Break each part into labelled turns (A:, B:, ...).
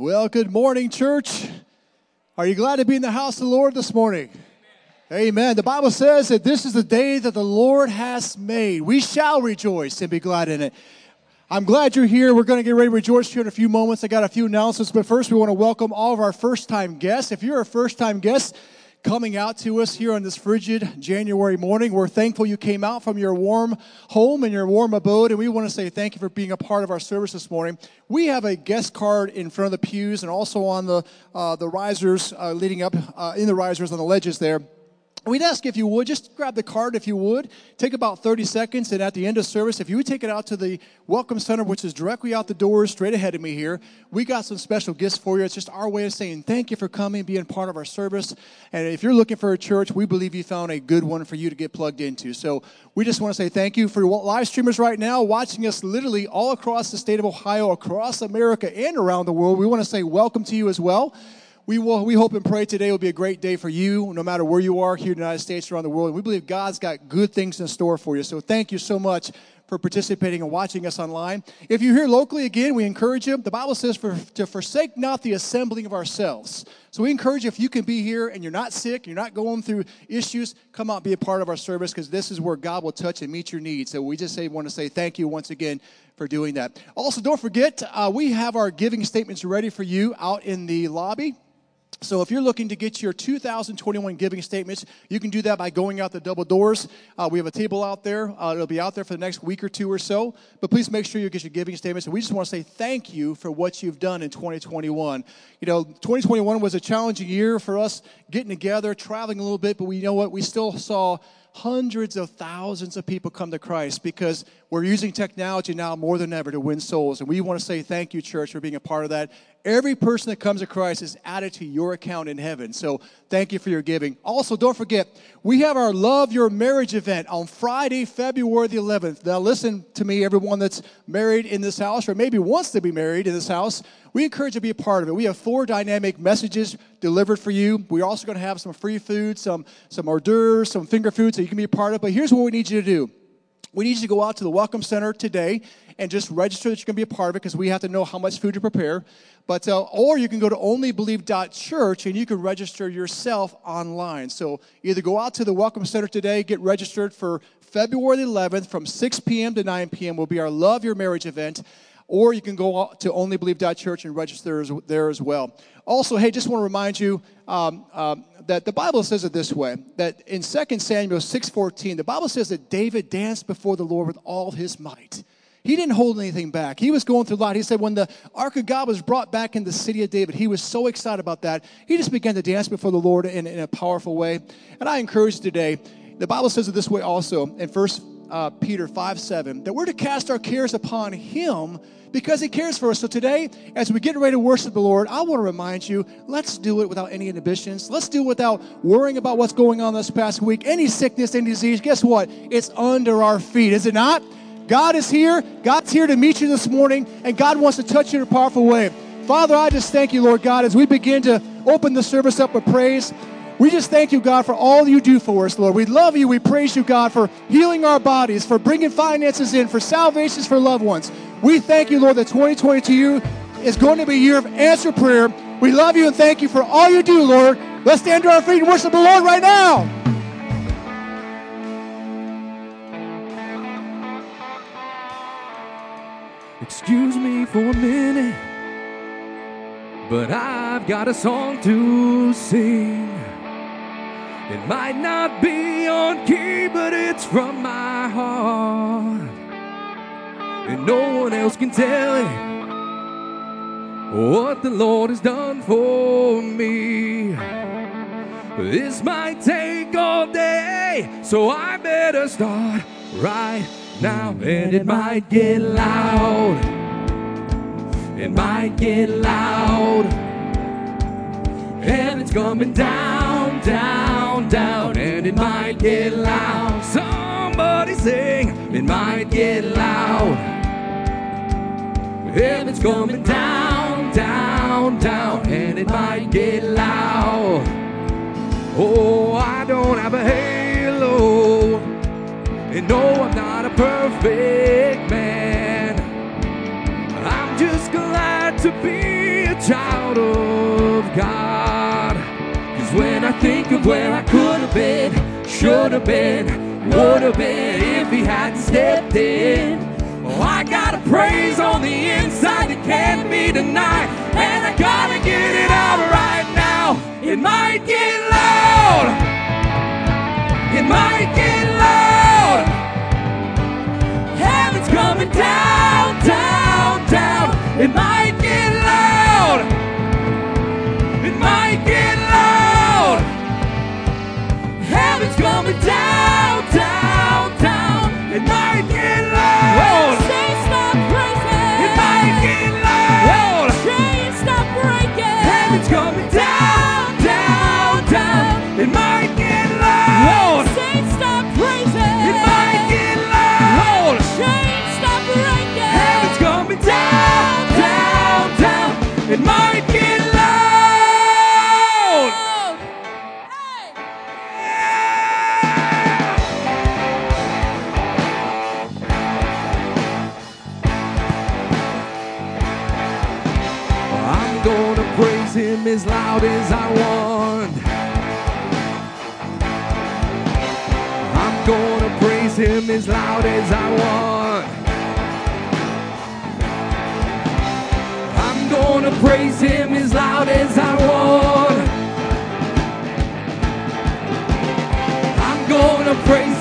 A: Well, good morning, church. Are you glad to be in the house of the Lord this morning? Amen. Amen. The Bible says that this is the day that the Lord has made. We shall rejoice and be glad in it. I'm glad you're here. We're going to get ready to rejoice here in a few moments. I got a few announcements, but first, we want to welcome all of our first time guests. If you're a first time guest, coming out to us here on this frigid January morning. We're thankful you came out from your warm home and your warm abode, and we want to say thank you for being a part of our service this morning. We have a guest card in front of the pews and also on the, uh, the risers uh, leading up uh, in the risers on the ledges there We'd ask if you would just grab the card if you would. Take about 30 seconds, and at the end of service, if you would take it out to the Welcome Center, which is directly out the doors straight ahead of me here, we got some special gifts for you. It's just our way of saying thank you for coming, being part of our service. And if you're looking for a church, we believe you found a good one for you to get plugged into. So we just want to say thank you for live streamers right now watching us literally all across the state of Ohio, across America, and around the world. We want to say welcome to you as well we, will, we hope and pray today will be a great day for you, no matter where you are here in the United States or around the world. We believe God's got good things in store for you. So thank you so much for participating and watching us online. If you're here locally, again, we encourage you. The Bible says for, to forsake not the assembling of ourselves. So we encourage you, if you can be here and you're not sick, you're not going through issues, come out be a part of our service because this is where God will touch and meet your needs. So we just say, want to say thank you once again for doing that. Also, don't forget, uh, we have our giving statements ready for you out in the lobby. So, if you're looking to get your 2021 giving statements, you can do that by going out the double doors. Uh, we have a table out there. Uh, it'll be out there for the next week or two or so. But please make sure you get your giving statements. And we just want to say thank you for what you've done in 2021. You know, 2021 was a challenging year for us getting together, traveling a little bit, but we you know what? We still saw hundreds of thousands of people come to Christ because we're using technology now more than ever to win souls. And we want to say thank you, church, for being a part of that. Every person that comes to Christ is added to your account in heaven. So thank you for your giving. Also, don't forget, we have our Love Your Marriage event on Friday, February the 11th. Now, listen to me, everyone that's married in this house or maybe wants to be married in this house. We encourage you to be a part of it. We have four dynamic messages delivered for you. We're also going to have some free food, some, some hors d'oeuvres, some finger food so you can be a part of it. But here's what we need you to do. We need you to go out to the Welcome Center today and just register that you're going to be a part of it because we have to know how much food to prepare. But uh, or you can go to onlybelieve.church and you can register yourself online. So either go out to the Welcome Center today, get registered for February 11th from 6 p.m. to 9 p.m. will be our Love Your Marriage event. Or you can go to onlybelieve.church and register there as well. Also, hey, just want to remind you um, um, that the Bible says it this way: that in 2 Samuel 6:14, the Bible says that David danced before the Lord with all his might. He didn't hold anything back. He was going through a lot. He said when the Ark of God was brought back in the city of David, he was so excited about that. He just began to dance before the Lord in, in a powerful way. And I encourage you today, the Bible says it this way also in First uh, Peter 5 7, that we're to cast our cares upon him because he cares for us. So today, as we get ready to worship the Lord, I want to remind you let's do it without any inhibitions. Let's do it without worrying about what's going on this past week. Any sickness, any disease, guess what? It's under our feet, is it not? God is here. God's here to meet you this morning, and God wants to touch you in a powerful way. Father, I just thank you, Lord God, as we begin to open the service up with praise. We just thank you, God, for all you do for us, Lord. We love you. We praise you, God, for healing our bodies, for bringing finances in, for salvations for loved ones. We thank you, Lord, that 2022 is going to be a year of answer prayer. We love you and thank you for all you do, Lord. Let's stand to our feet and worship the Lord right now.
B: Excuse me for a minute, but I've got a song to sing. It might not be on key, but it's from my heart. And no one else can tell it what the Lord has done for me. This might take all day, so I better start right now. And it might get loud. It might get loud. And it's coming down, down, down, and it might get loud. Somebody sing, it might get loud. And it's coming down, down, down, and it might get loud. Oh, I don't have a halo, and no, I'm not a perfect man. But I'm just glad to be a child of God. Cause when I think of where I could have been, should have been, would have been if he hadn't stepped in. Oh, I got a praise on the inside that can't be denied, and I gotta get it out right now. It might get loud. It might get loud. Heaven's coming down, down, down. It might get loud. It might get loud. Heaven loud him as loud as I want. I'm gonna praise him as loud as I want. I'm gonna praise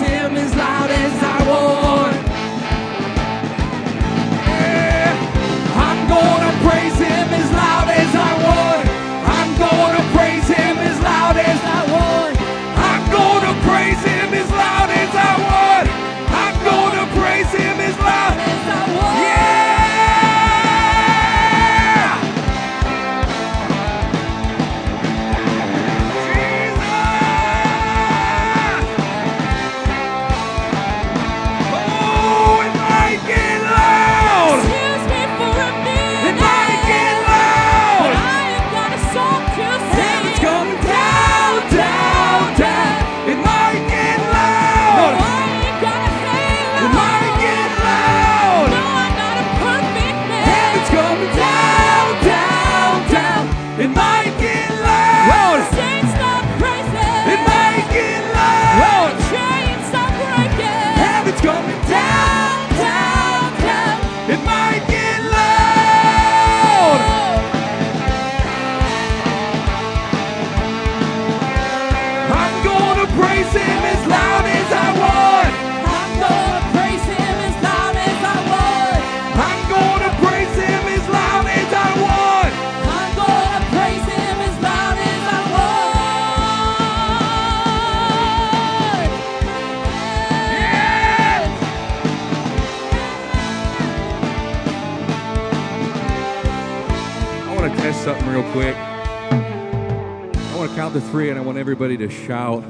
B: quick. I want to count to three, and I want everybody to shout.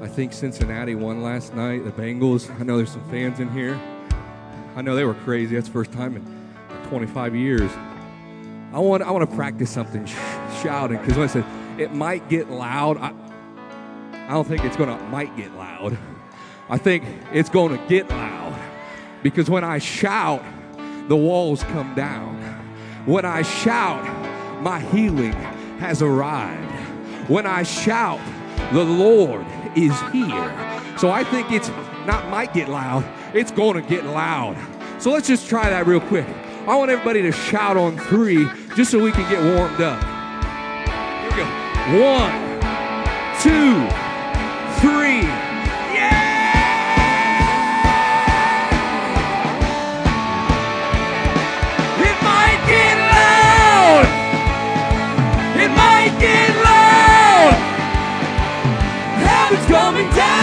B: I think Cincinnati won last night. The Bengals. I know there's some fans in here. I know they were crazy. That's the first time in 25 years. I want I want to practice something sh- shouting because when I said it might get loud, I, I don't think it's gonna might get loud. I think it's gonna get loud because when I shout, the walls come down. When I shout, my healing has arrived. When I shout, the Lord is here. So I think it's not might get loud, it's going to get loud. So let's just try that real quick. I want everybody to shout on three just so we can get warmed up. Here we go. One, two, three. It loud. Heaven's coming down,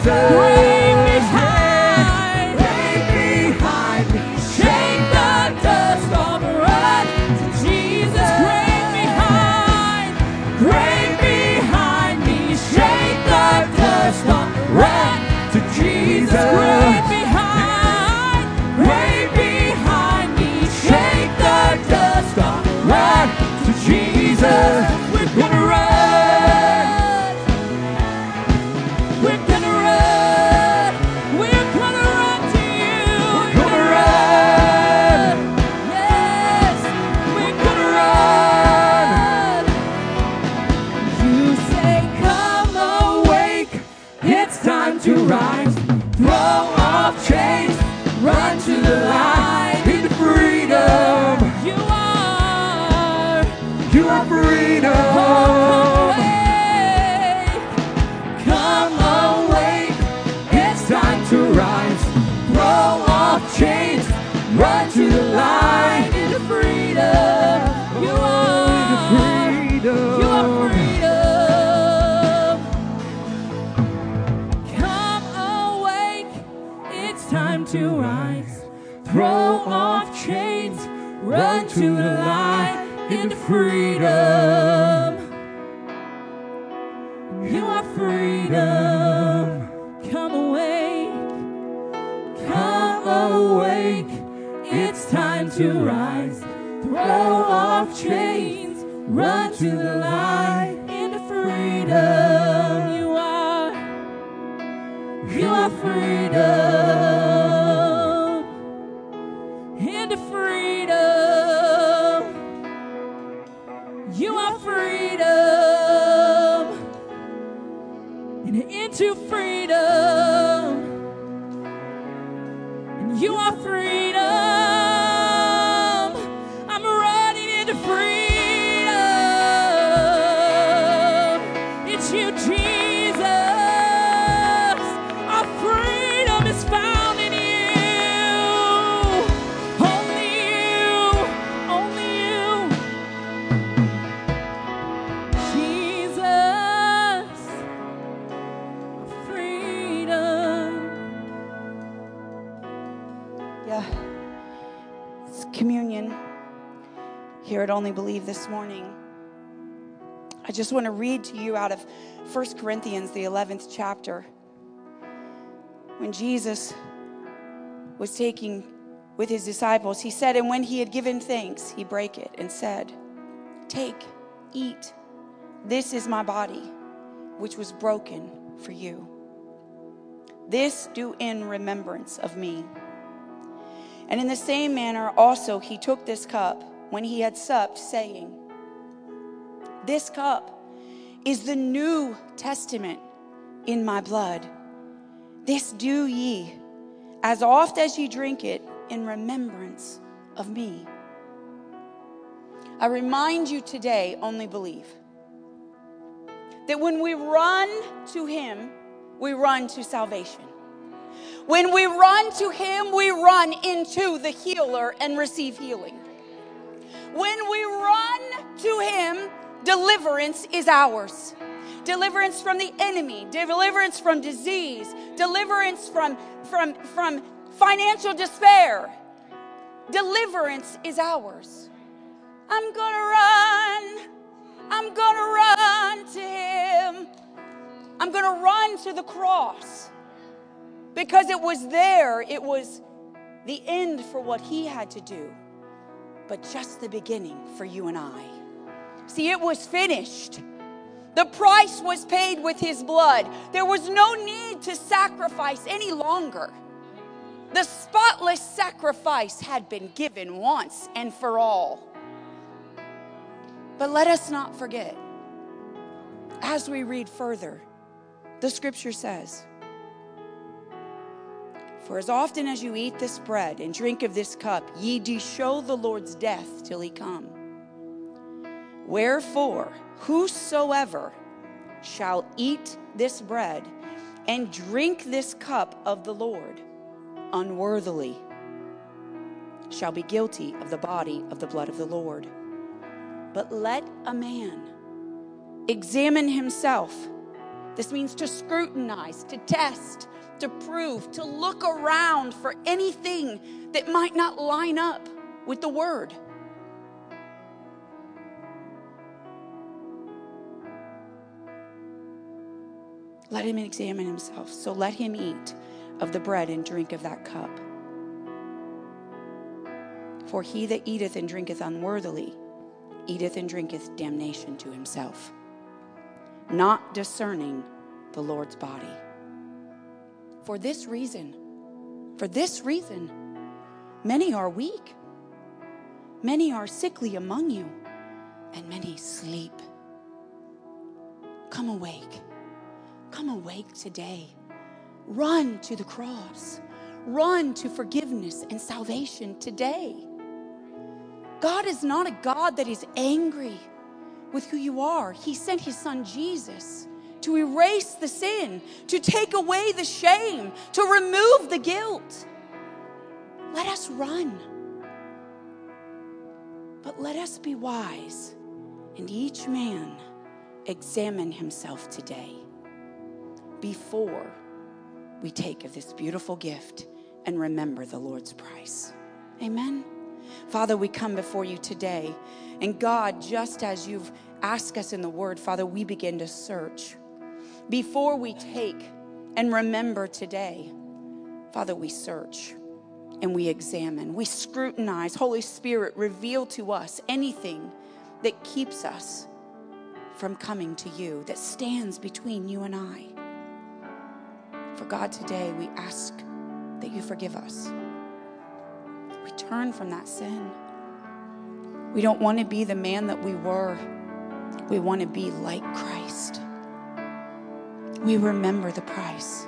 C: Jesus.
D: Just want to read to you out of 1 Corinthians, the 11th chapter. When Jesus was taking with his disciples, he said, And when he had given thanks, he brake it and said, Take, eat. This is my body, which was broken for you. This do in remembrance of me. And in the same manner also he took this cup when he had supped, saying, This cup is the New Testament in my blood. This do ye as oft as ye drink it in remembrance of me. I remind you today, only believe, that when we run to him, we run to salvation. When we run to Him, we run into the healer and receive healing. When we run to Him, deliverance is ours. Deliverance from the enemy, deliverance from disease, deliverance from, from, from financial despair. Deliverance is ours. I'm gonna run. I'm gonna run to Him. I'm to run to the cross because it was there, it was the end for what he had to do, but just the beginning for you and I. See, it was finished. The price was paid with his blood. There was no need to sacrifice any longer. The spotless sacrifice had been given once and for all. But let us not forget, as we read further, the scripture says, For as often as you eat this bread and drink of this cup, ye do show the Lord's death till he come. Wherefore, whosoever shall eat this bread and drink this cup of the Lord unworthily shall be guilty of the body of the blood of the Lord. But let a man examine himself this means to scrutinize, to test, to prove, to look around for anything that might not line up with the word. Let him examine himself. So let him eat of the bread and drink of that cup. For he that eateth and drinketh unworthily eateth and drinketh damnation to himself not discerning the Lord's body. For this reason, for this reason, many are weak, many are sickly among you, and many sleep. Come awake. Come awake today. Run to the cross. Run to forgiveness and salvation today. God is not a God that is angry with who you are. He sent his son Jesus to erase the sin, to take away the shame, to remove the guilt. Let us run. But let us be wise and each man examine himself today before we take of this beautiful gift and remember the Lord's price. Amen. Father, we come before you today. And God, just as you've asked us in the word, Father, we begin to search. Before we take and remember today, Father, we search and we examine, we scrutinize. Holy Spirit, reveal to us anything that keeps us from coming to you, that stands between you and I. For God, today we ask that you forgive us we turn from that sin. We don't want to be the man that we were. We want to be like Christ. We remember the price.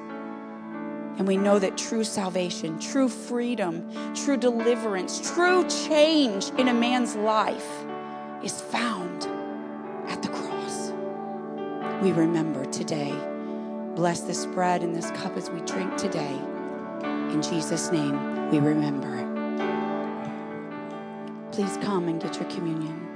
D: And we know that true salvation, true freedom, true deliverance, true change in a man's life is found at the cross. We remember today. Bless this bread and this cup as we drink today. In Jesus' name, we remember please come and get your communion.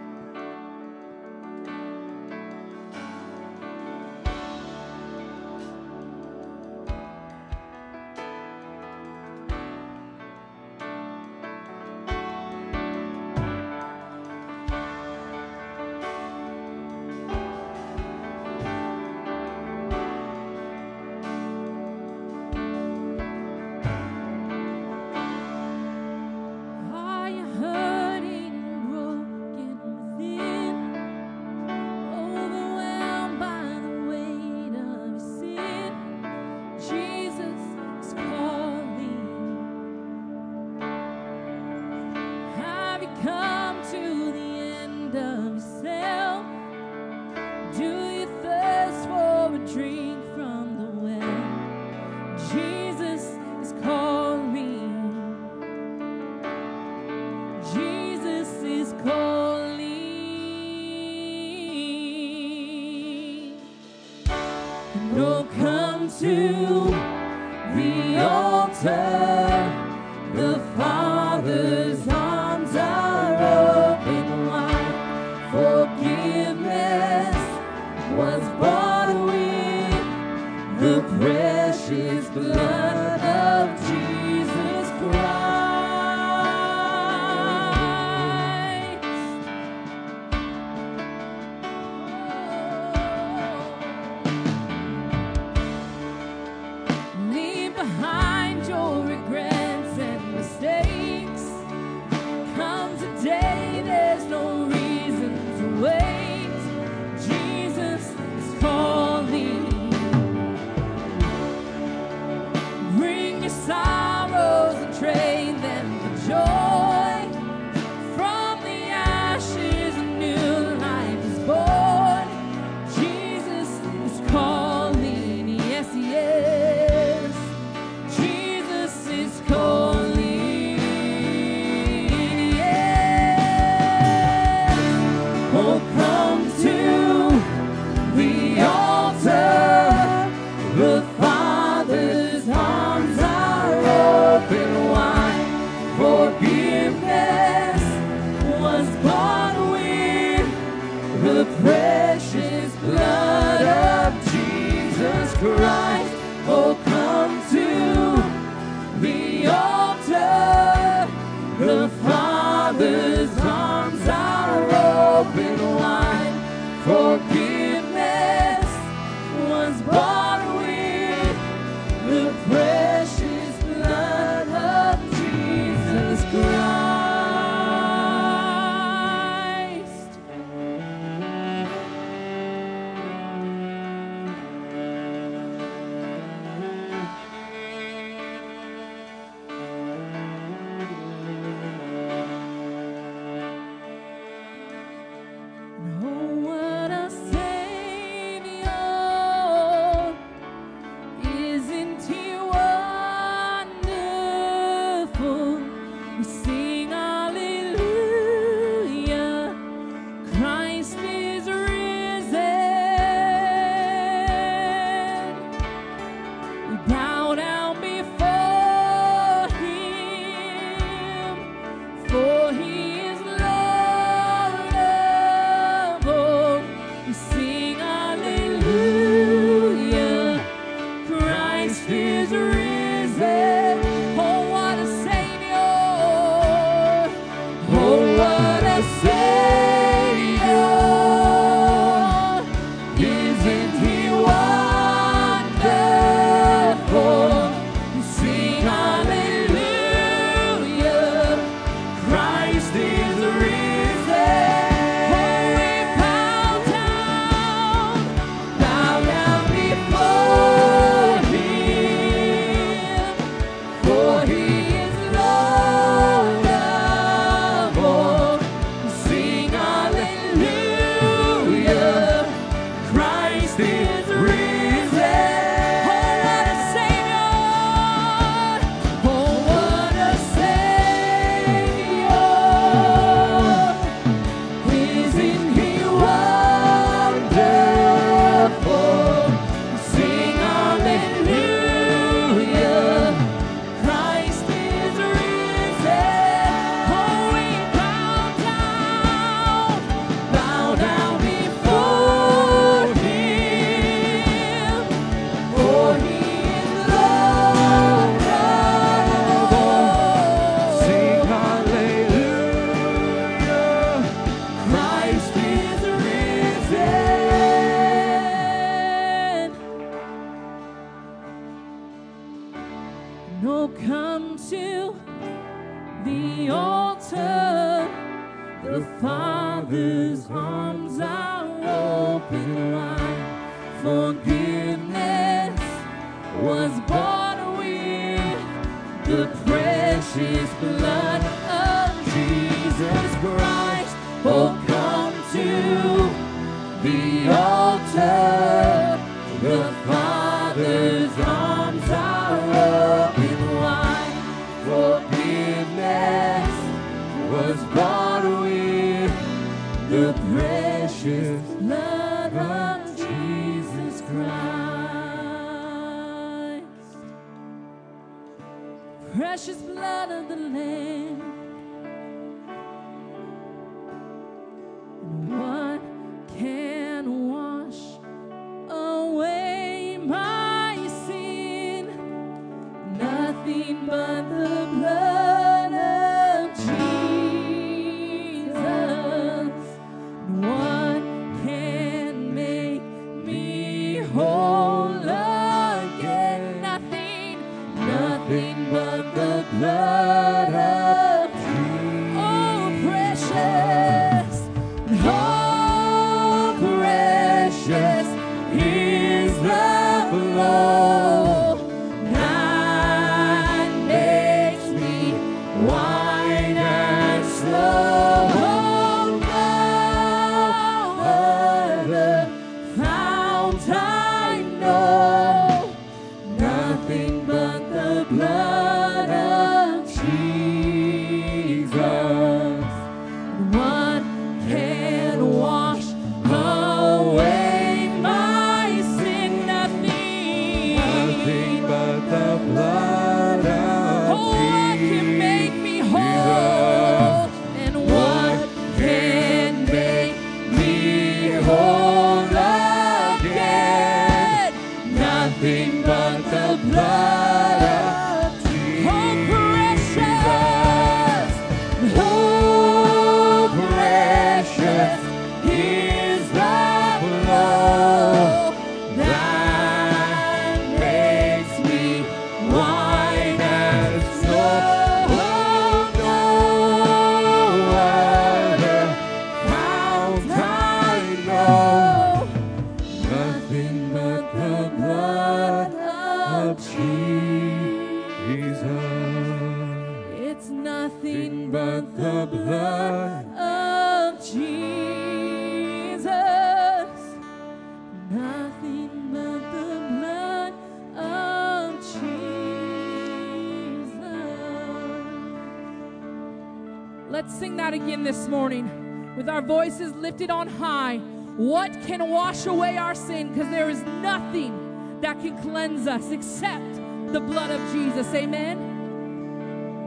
C: lifted on high. What can wash away our sin? Because there is nothing that can cleanse us except the blood of Jesus. Amen.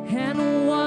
C: And one.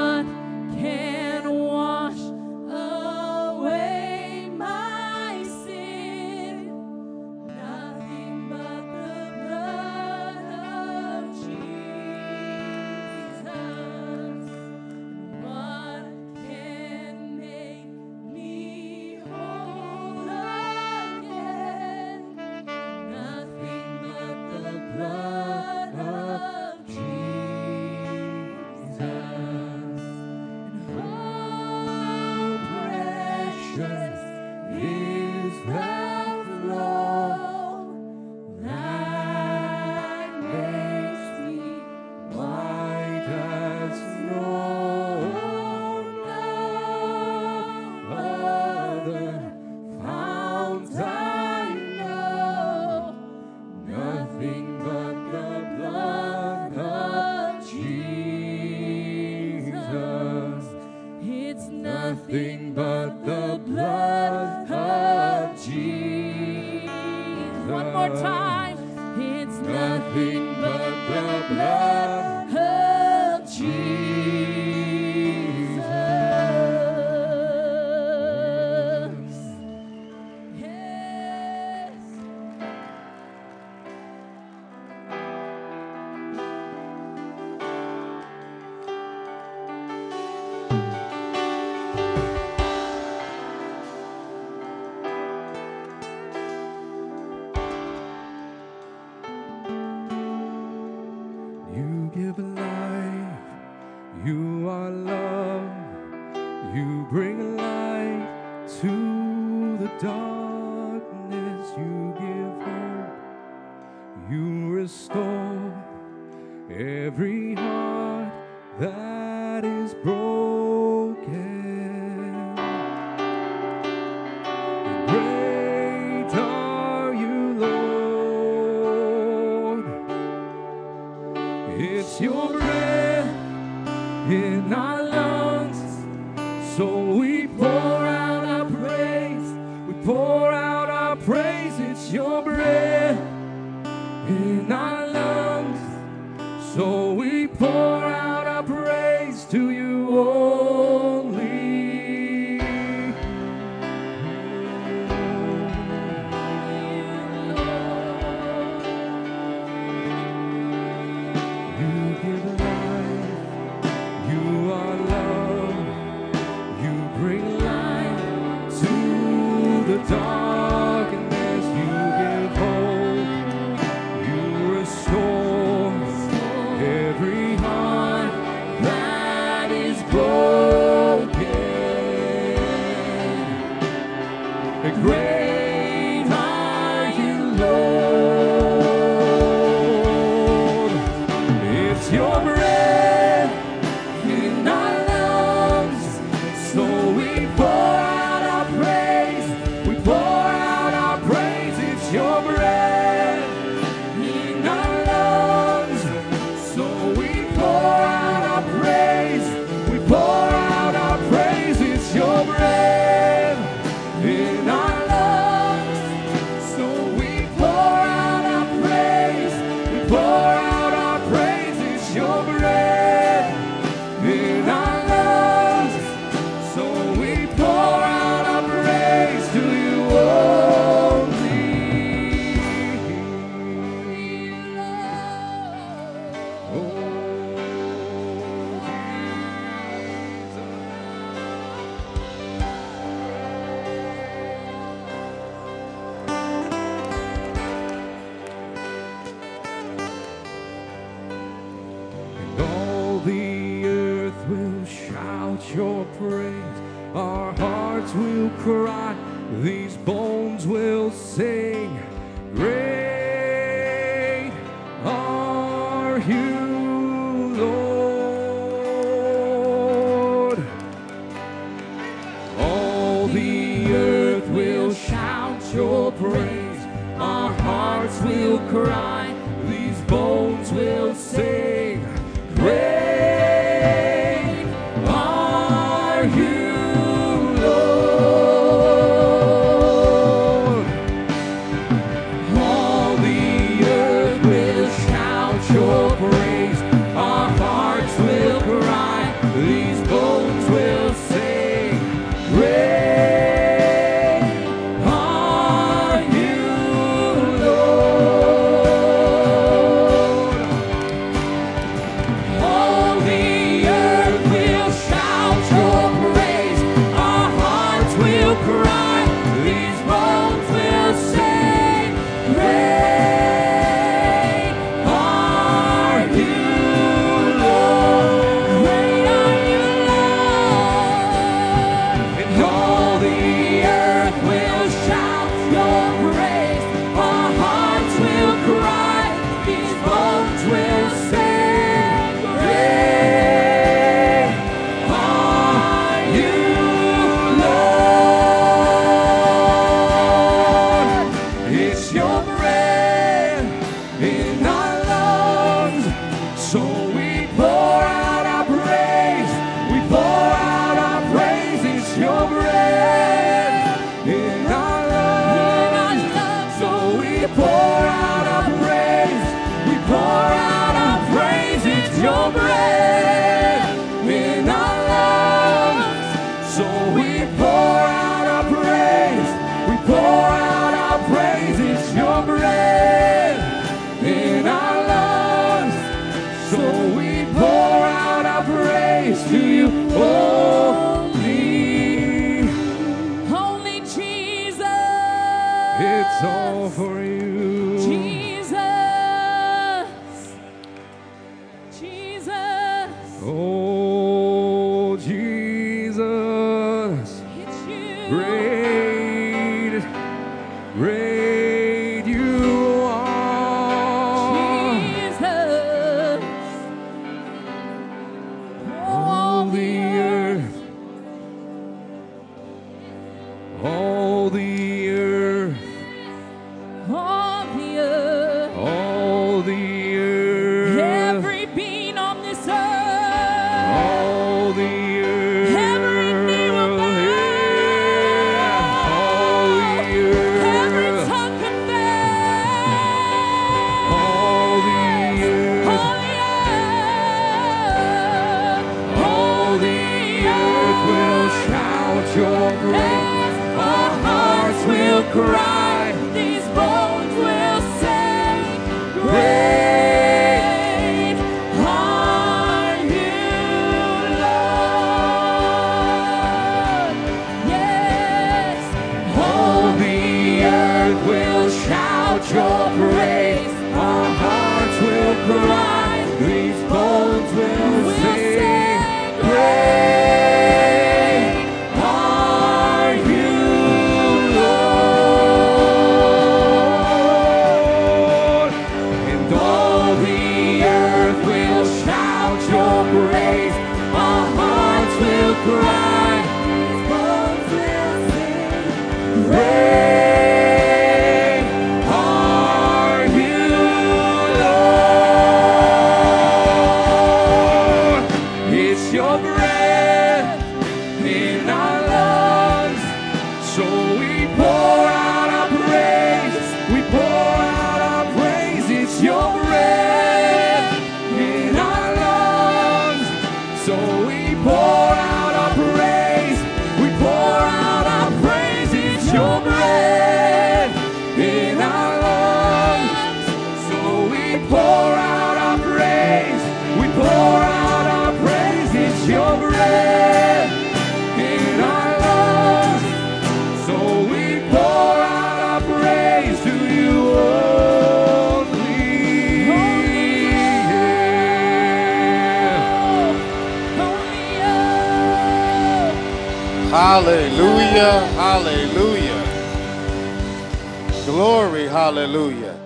E: Glory, hallelujah.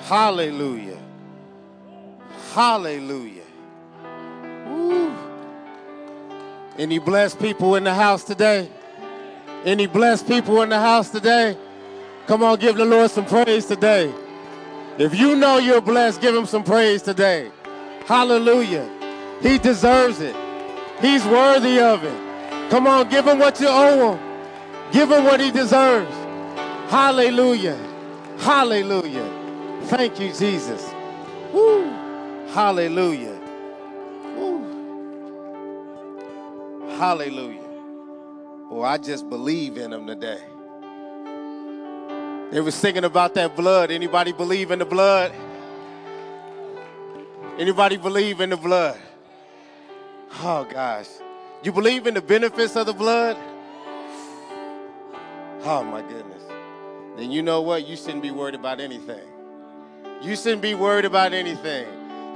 E: Hallelujah. Hallelujah. Woo. Any blessed people in the house today? Any blessed people in the house today? Come on, give the Lord some praise today. If you know you're blessed, give him some praise today. Hallelujah. He deserves it. He's worthy of it. Come on, give him what you owe him. Give him what he deserves. Hallelujah. Hallelujah. Thank you, Jesus. Woo. Hallelujah. Woo. Hallelujah. Boy, I just believe in him today. They were singing about that blood. Anybody believe in the blood? Anybody believe in the blood? Oh gosh. You believe in the benefits of the blood? Oh my goodness. Then you know what? You shouldn't be worried about anything. You shouldn't be worried about anything.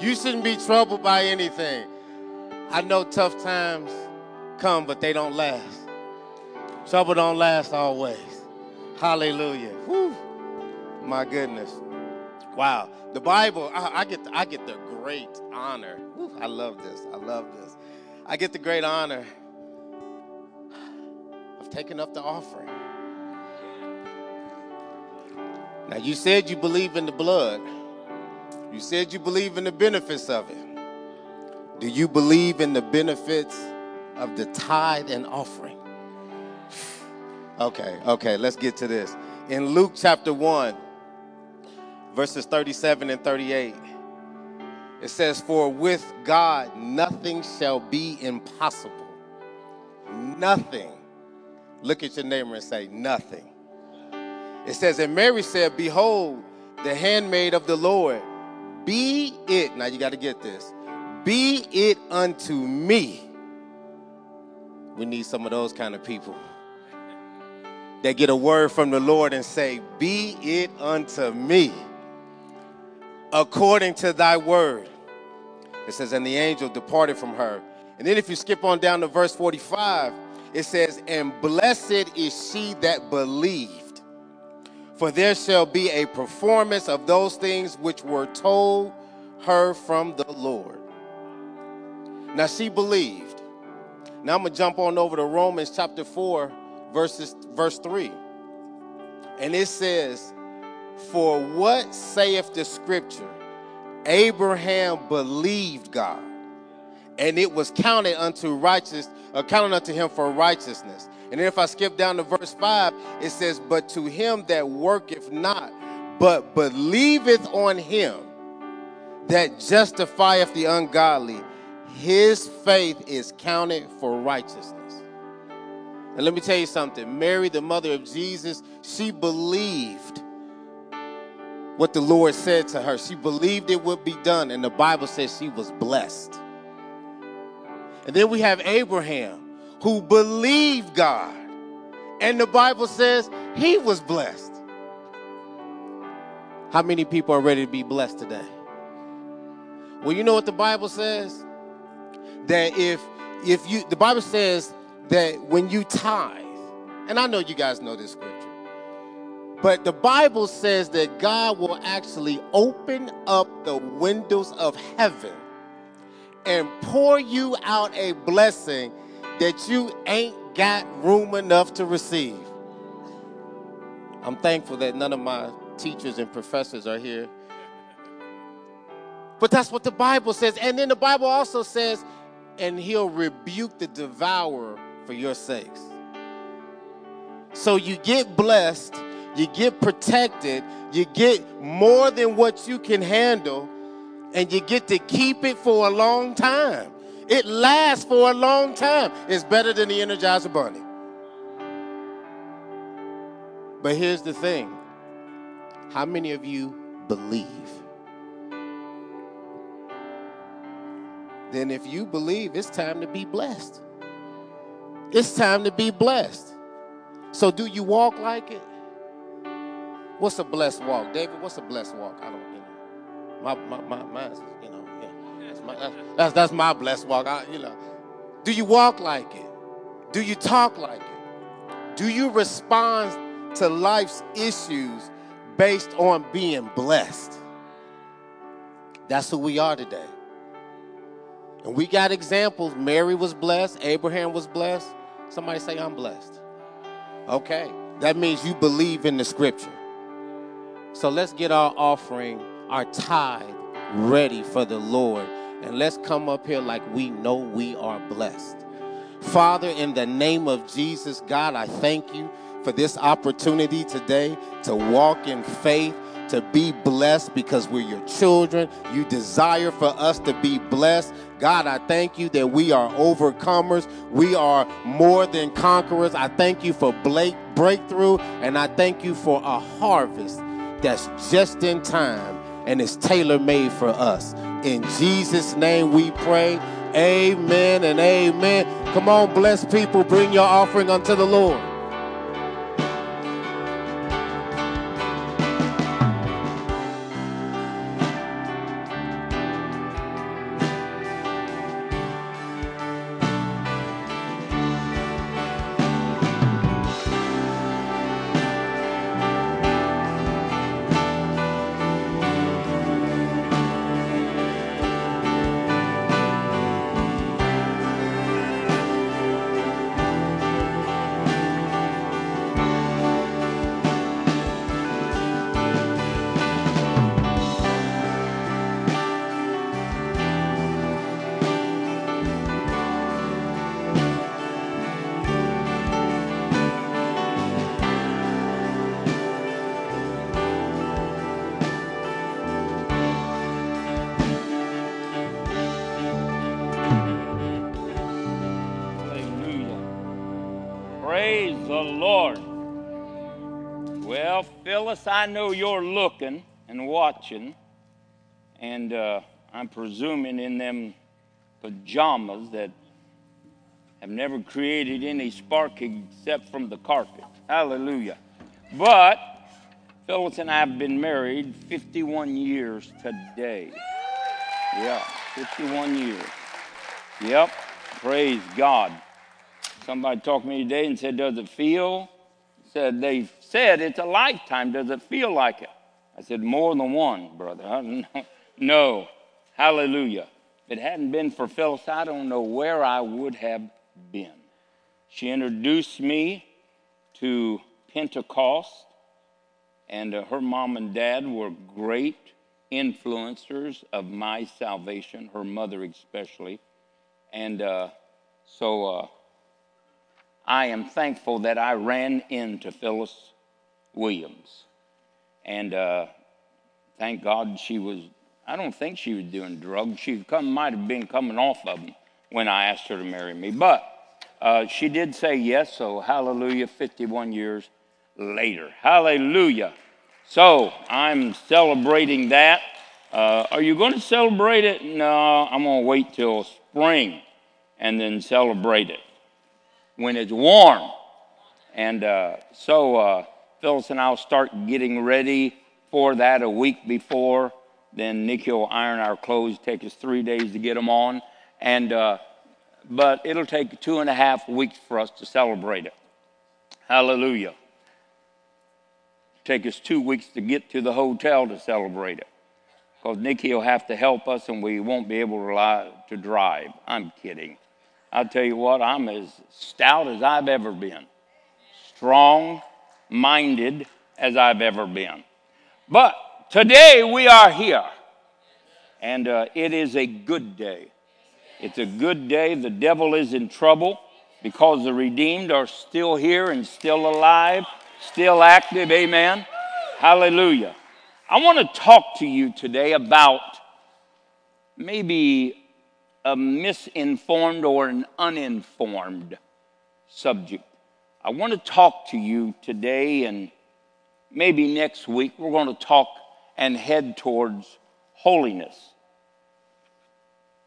E: You shouldn't be troubled by anything. I know tough times come, but they don't last. Trouble don't last always. Hallelujah. Whew. My goodness. Wow. The Bible, I, I get the, I get the great honor. I love this. I love this. I get the great honor of taking up the offering. Now, you said you believe in the blood. You said you believe in the benefits of it. Do you believe in the benefits of the tithe and offering? Okay, okay, let's get to this. In Luke chapter 1, verses 37 and 38, it says, For with God nothing shall be impossible. Nothing. Look at your neighbor and say, Nothing. It says, And Mary said, Behold, the handmaid of the Lord, be it, now you got to get this, be it unto me. We need some of those kind of people that get a word from the Lord and say, Be it unto me according to thy word. It says, And the angel departed from her. And then if you skip on down to verse 45, it says, And blessed is she that believed, for there shall be a performance of those things which were told her from the Lord. Now she believed. Now I'm gonna jump on over to Romans chapter 4, verses verse 3. And it says, For what saith the scripture? Abraham believed God, and it was counted unto righteous, uh, accounted unto him for righteousness. And then if I skip down to verse 5, it says, But to him that worketh not, but believeth on him that justifieth the ungodly, his faith is counted for righteousness. And let me tell you something Mary, the mother of Jesus, she believed what the Lord said to her. She believed it would be done, and the Bible says she was blessed. And then we have Abraham, who believed God, and the Bible says he was blessed. How many people are ready to be blessed today? Well, you know what the Bible says? That if if you the Bible says that when you tithe, and I know you guys know this scripture, but the Bible says that God will actually open up the windows of heaven and pour you out a blessing that you ain't got room enough to receive. I'm thankful that none of my teachers and professors are here. But that's what the Bible says. And then the Bible also says, and he'll rebuke the devourer for your sakes. So you get blessed, you get protected, you get more than what you can handle, and you get to keep it for a long time. It lasts for a long time. It's better than the Energizer Bunny. But here's the thing how many of you believe? Then, if you believe, it's time to be blessed. It's time to be blessed. So, do you walk like it? What's a blessed walk, David? What's a blessed walk? I don't, you know, my my my mine's, you know, my that's that's, my blessed walk. I, you know, do you walk like it? Do you talk like it? Do you respond to life's issues based on being blessed? That's who we are today. And we got examples. Mary was blessed, Abraham was blessed. Somebody say, I'm blessed. Okay, that means you believe in the scripture. So let's get our offering, our tithe ready for the Lord. And let's come up here like we know we are blessed. Father, in the name of Jesus, God, I thank you for this opportunity today to walk in faith to be blessed because we're your children. You desire for us to be blessed. God, I thank you that we are overcomers. We are more than conquerors. I thank you for Blake breakthrough, and I thank you for a harvest that's just in time and is tailor made for us. In Jesus' name we pray. Amen and amen. Come on, bless people. Bring your offering unto the Lord.
F: Know you're looking and watching, and uh, I'm presuming in them pajamas that have never created any spark except from the carpet. Hallelujah. But Phyllis and I have been married 51 years today. Yeah, 51 years. Yep, praise God. Somebody talked to me today and said, Does it feel? Said they said, It's a lifetime. Does it feel like it? I said, More than one, brother. no. Hallelujah. If it hadn't been for Phyllis, I don't know where I would have been. She introduced me to Pentecost, and uh, her mom and dad were great influencers of my salvation, her mother especially. And uh, so uh, I am thankful that I ran into Phyllis Williams. And uh, thank God she was, I don't think she was doing drugs. She come, might have been coming off of them when I asked her to marry me. But uh, she did say yes, so hallelujah, 51 years later. Hallelujah. So I'm celebrating that. Uh, are you going to celebrate it? No, I'm going to wait till spring and then celebrate it when it's warm. And uh, so uh, Phyllis and I will start getting ready for that a week before. Then Nikki will iron our clothes. Take us three days to get them on, and uh, but it'll take two and a half weeks for us to celebrate it. Hallelujah. Take us two weeks to get to the hotel to celebrate it, because Nikki will have to help us, and we won't be able to, to drive. I'm kidding. I'll tell you what, I'm as stout as I've ever been, strong minded as I've ever been. But today we are here, and uh, it is a good day. It's a good day. The devil is in trouble because the redeemed are still here and still alive, still active. Amen. Hallelujah. I want to talk to you today about maybe a misinformed or an uninformed subject. I want to talk to you today and maybe next week. We're going to talk and head towards holiness.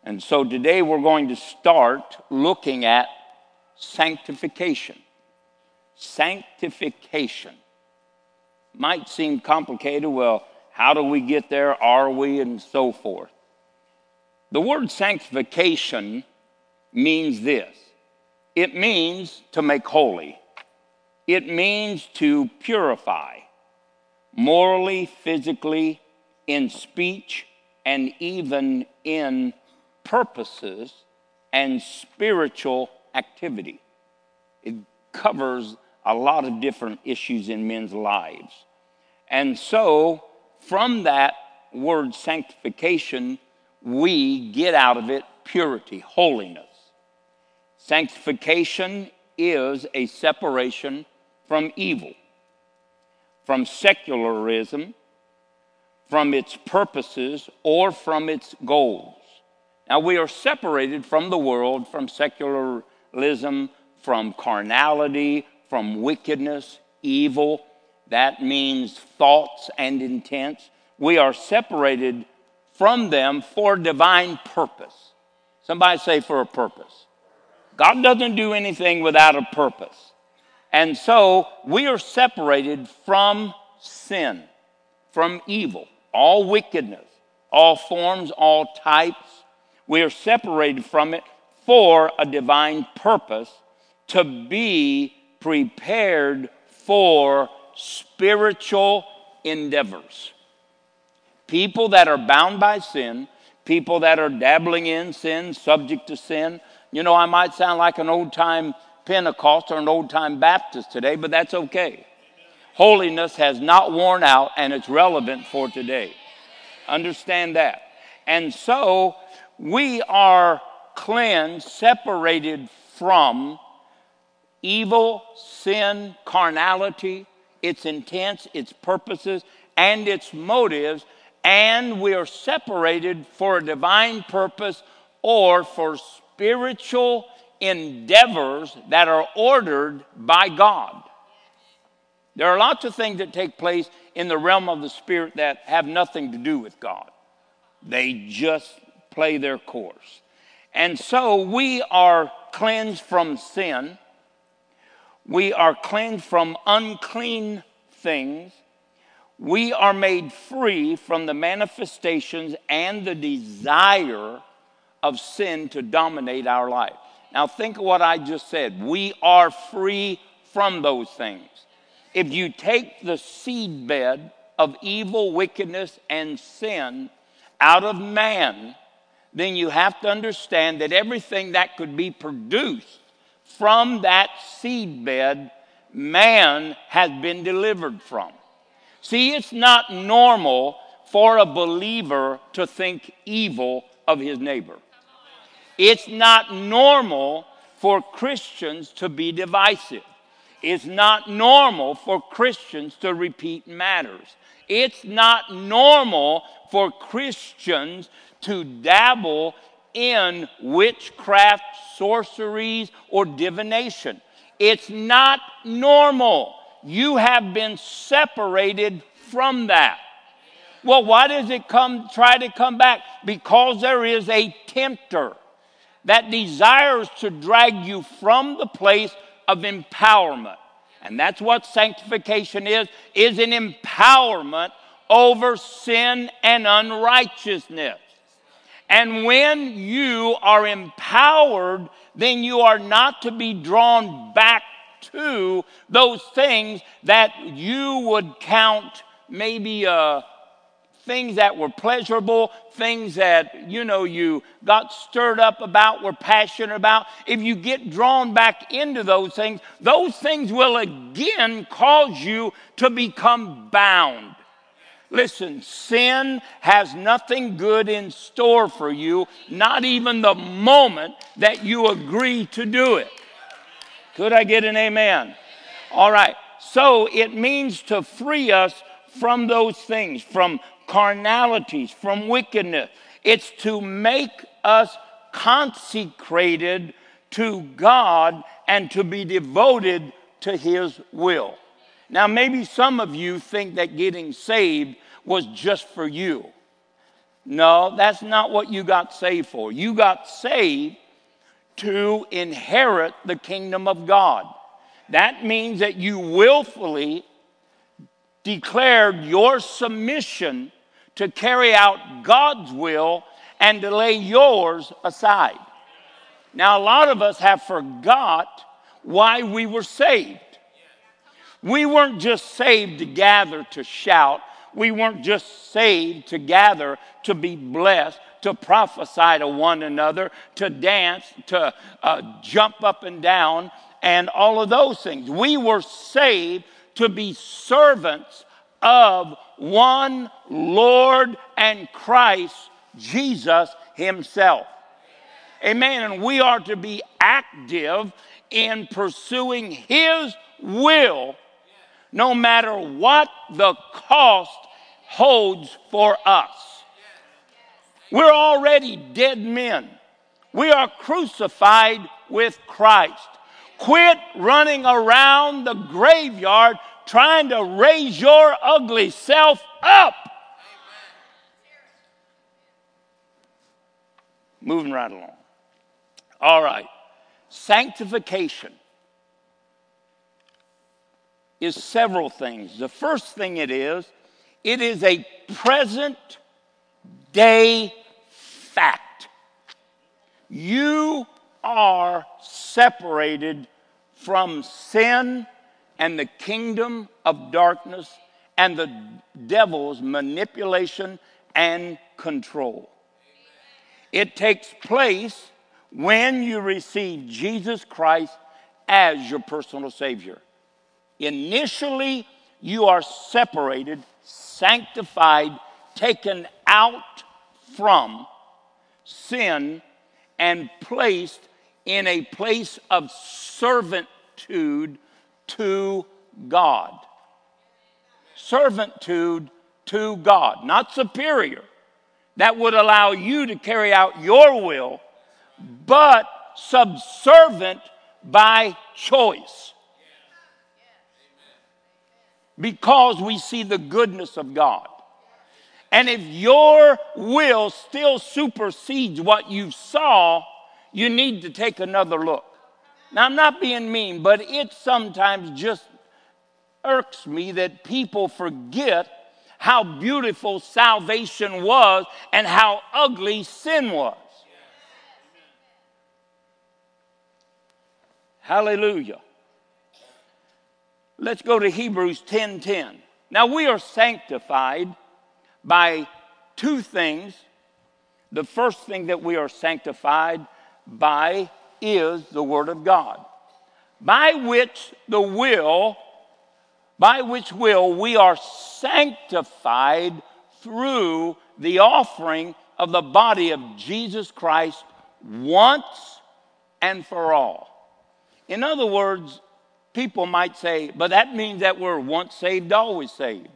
F: And so today we're going to start looking at sanctification. Sanctification. Might seem complicated. Well, how do we get there? Are we? And so forth. The word sanctification means this it means to make holy, it means to purify morally, physically, in speech, and even in purposes and spiritual activity. It covers a lot of different issues in men's lives. And so, from that word sanctification, we get out of it purity, holiness. Sanctification is a separation from evil, from secularism, from its purposes, or from its goals. Now, we are separated from the world, from secularism, from carnality, from wickedness, evil. That means thoughts and intents. We are separated from them for divine purpose. Somebody say, for a purpose. God doesn't do anything without a purpose. And so we are separated from sin, from evil, all wickedness, all forms, all types. We are separated from it for a divine purpose to be prepared for spiritual endeavors. People that are bound by sin, people that are dabbling in sin, subject to sin. You know, I might sound like an old time Pentecost or an old time Baptist today, but that's okay. Holiness has not worn out and it's relevant for today. Understand that. And so we are cleansed, separated from evil, sin, carnality, its intents, its purposes, and its motives, and we are separated for a divine purpose or for spiritual endeavors that are ordered by God. There are lots of things that take place in the realm of the spirit that have nothing to do with God. They just play their course. And so we are cleansed from sin. We are cleansed from unclean things. We are made free from the manifestations and the desire of sin to dominate our life. Now, think of what I just said. We are free from those things. If you take the seed bed of evil, wickedness, and sin out of man, then you have to understand that everything that could be produced from that seed bed, man has been delivered from. See, it's not normal for a believer to think evil of his neighbor. It's not normal for Christians to be divisive. It's not normal for Christians to repeat matters. It's not normal for Christians to dabble in witchcraft, sorceries, or divination. It's not normal. You have been separated from that. Well, why does it come try to come back? Because there is a tempter that desires to drag you from the place of empowerment. And that's what sanctification is, is an empowerment over sin and unrighteousness. And when you are empowered, then you are not to be drawn back to those things that you would count maybe uh, things that were pleasurable, things that, you know, you got stirred up about, were passionate about. If you get drawn back into those things, those things will again cause you to become bound. Listen, sin has nothing good in store for you, not even the moment that you agree to do it. Could I get an amen? All right. So it means to free us from those things, from carnalities, from wickedness. It's to make us consecrated to God and to be devoted to His will. Now, maybe some of you think that getting saved was just for you. No, that's not what you got saved for. You got saved to inherit the kingdom of God. That means that you willfully declared your submission to carry out God's will and to lay yours aside. Now, a lot of us have forgot why we were saved. We weren't just saved to gather to shout. We weren't just saved to gather to be blessed, to prophesy to one another, to dance, to uh, jump up and down, and all of those things. We were saved to be servants of one Lord and Christ, Jesus Himself. Amen. And we are to be active in pursuing His will no matter what the cost holds for us. We're already dead men. We are crucified with Christ. Quit running around the graveyard trying to raise your ugly self up. Moving right along. All right. Sanctification is several things. The first thing it is, it is a present day fact. You are separated from sin and the kingdom of darkness and the devil's manipulation and control. It takes place when you receive Jesus Christ as your personal Savior. Initially, you are separated, sanctified, taken out from sin, and placed in a place of servitude to God. Servitude to God, not superior. That would allow you to carry out your will, but subservient by choice because we see the goodness of God. And if your will still supersedes what you saw, you need to take another look. Now, I'm not being mean, but it sometimes just irks me that people forget how beautiful salvation was and how ugly sin was. Hallelujah. Let's go to Hebrews 10:10. 10, 10. Now we are sanctified by two things. The first thing that we are sanctified by is the word of God. By which the will by which will we are sanctified through the offering of the body of Jesus Christ once and for all. In other words, people might say, but that means that we're once saved, always saved.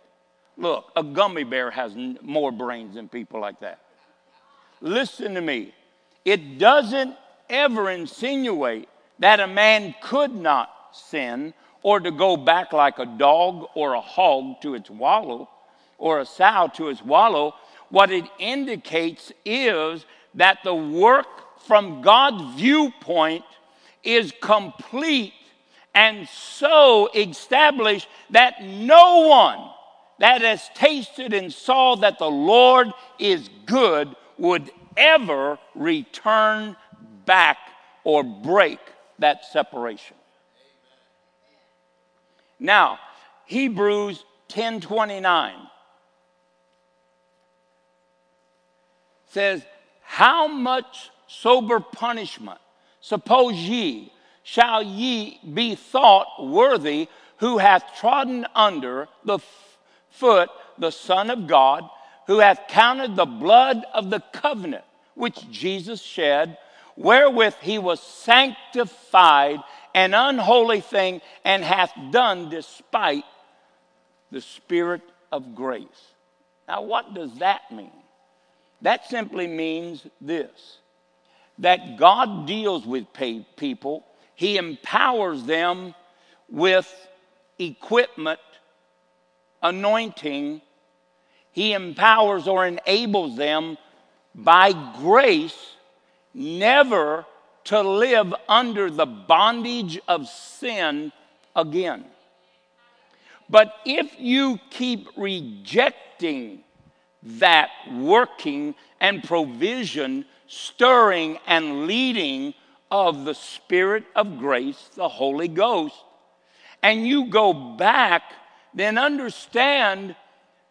F: Look, a gummy bear has more brains than people like that. Listen to me. It doesn't ever insinuate that a man could not sin or to go back like a dog or a hog to its wallow or a sow to its wallow. What it indicates is that the work from God's viewpoint is complete and so established that no one that has tasted and saw that the Lord is good would ever return back or break that separation. Now, Hebrews 10:29 says, "How much sober punishment suppose ye shall ye be thought worthy who hath trodden under the f- foot the Son of God, who hath counted the blood of the covenant which Jesus shed, wherewith he was sanctified an unholy thing, and hath done despite the Spirit of grace. Now, what does that mean? That simply means this that God deals with people, He empowers them with equipment, anointing, He empowers or enables them by grace never to live under the bondage of sin again. But if you keep rejecting that working and provision, stirring and leading of the Spirit of grace, the Holy Ghost, and you go back, then understand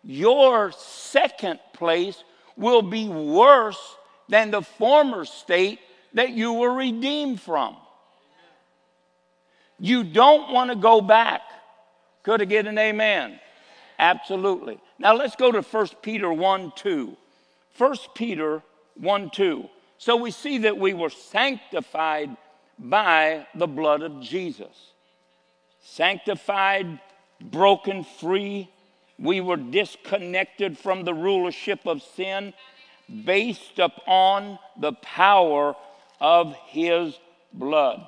F: your second place will be worse than the former state that you were redeemed from. You don't want to go back. Could I get an amen? Absolutely. Now let's go to 1 Peter 1 2. 1 Peter 1 2. So we see that we were sanctified by the blood of Jesus. Sanctified, broken free. We were disconnected from the rulership of sin based upon the power of his blood.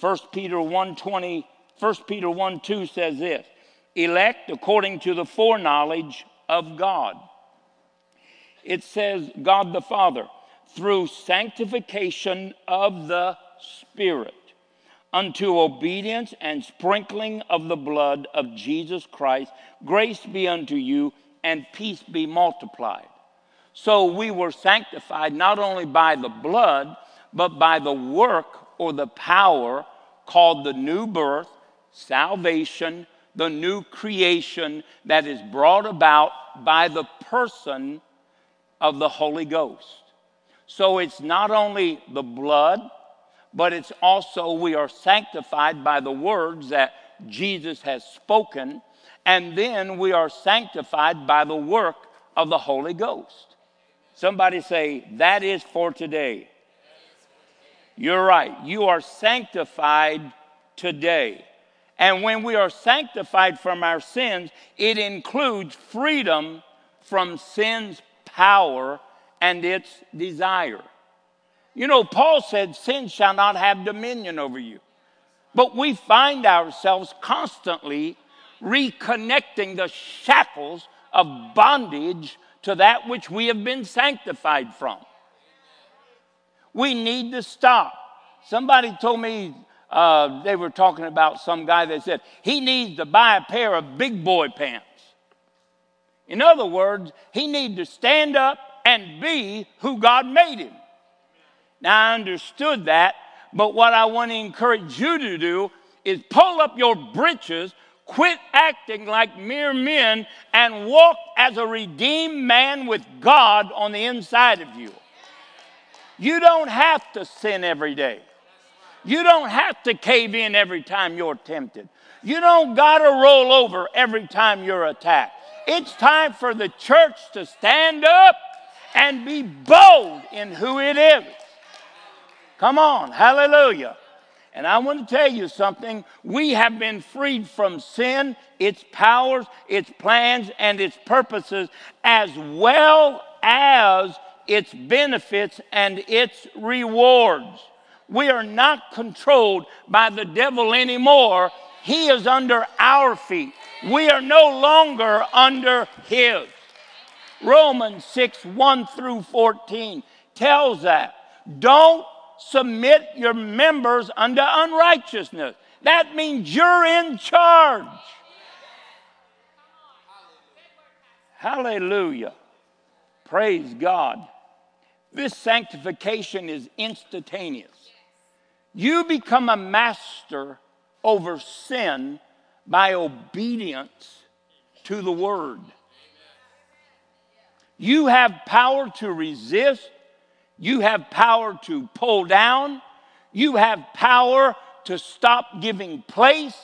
F: 1 Peter 1:20 1 Peter 1 2 says this elect according to the foreknowledge of God. It says, God the Father, through sanctification of the Spirit, unto obedience and sprinkling of the blood of Jesus Christ, grace be unto you and peace be multiplied. So we were sanctified not only by the blood, but by the work or the power called the new birth, salvation, the new creation that is brought about by the person of the Holy Ghost. So it's not only the blood, but it's also we are sanctified by the words that Jesus has spoken, and then we are sanctified by the work of the Holy Ghost. Somebody say, That is for today. You're right. You are sanctified today. And when we are sanctified from our sins, it includes freedom from sin's power and its desire. You know, Paul said, Sin shall not have dominion over you. But we find ourselves constantly reconnecting the shackles of bondage to that which we have been sanctified from. We need to stop. Somebody told me uh, they were talking about some guy that said he needs to buy a pair of big boy pants. In other words, he needs to stand up and be who God made him. Now, I understood that, but what I want to encourage you to do is pull up your breeches, quit acting like mere men, and walk as a redeemed man with God on the inside of you. You don't have to sin every day. You don't have to cave in every time you're tempted. You don't got to roll over every time you're attacked. It's time for the church to stand up and be bold in who it is. Come on, hallelujah. And I want to tell you something. We have been freed from sin, its powers, its plans, and its purposes, as well as its benefits and its rewards. We are not controlled by the devil anymore. He is under our feet. We are no longer under his. Romans 6 1 through 14 tells that. Don't submit your members unto unrighteousness. That means you're in charge. Hallelujah. Praise God. This sanctification is instantaneous. You become a master over sin by obedience to the word. You have power to resist, you have power to pull down, you have power to stop giving place,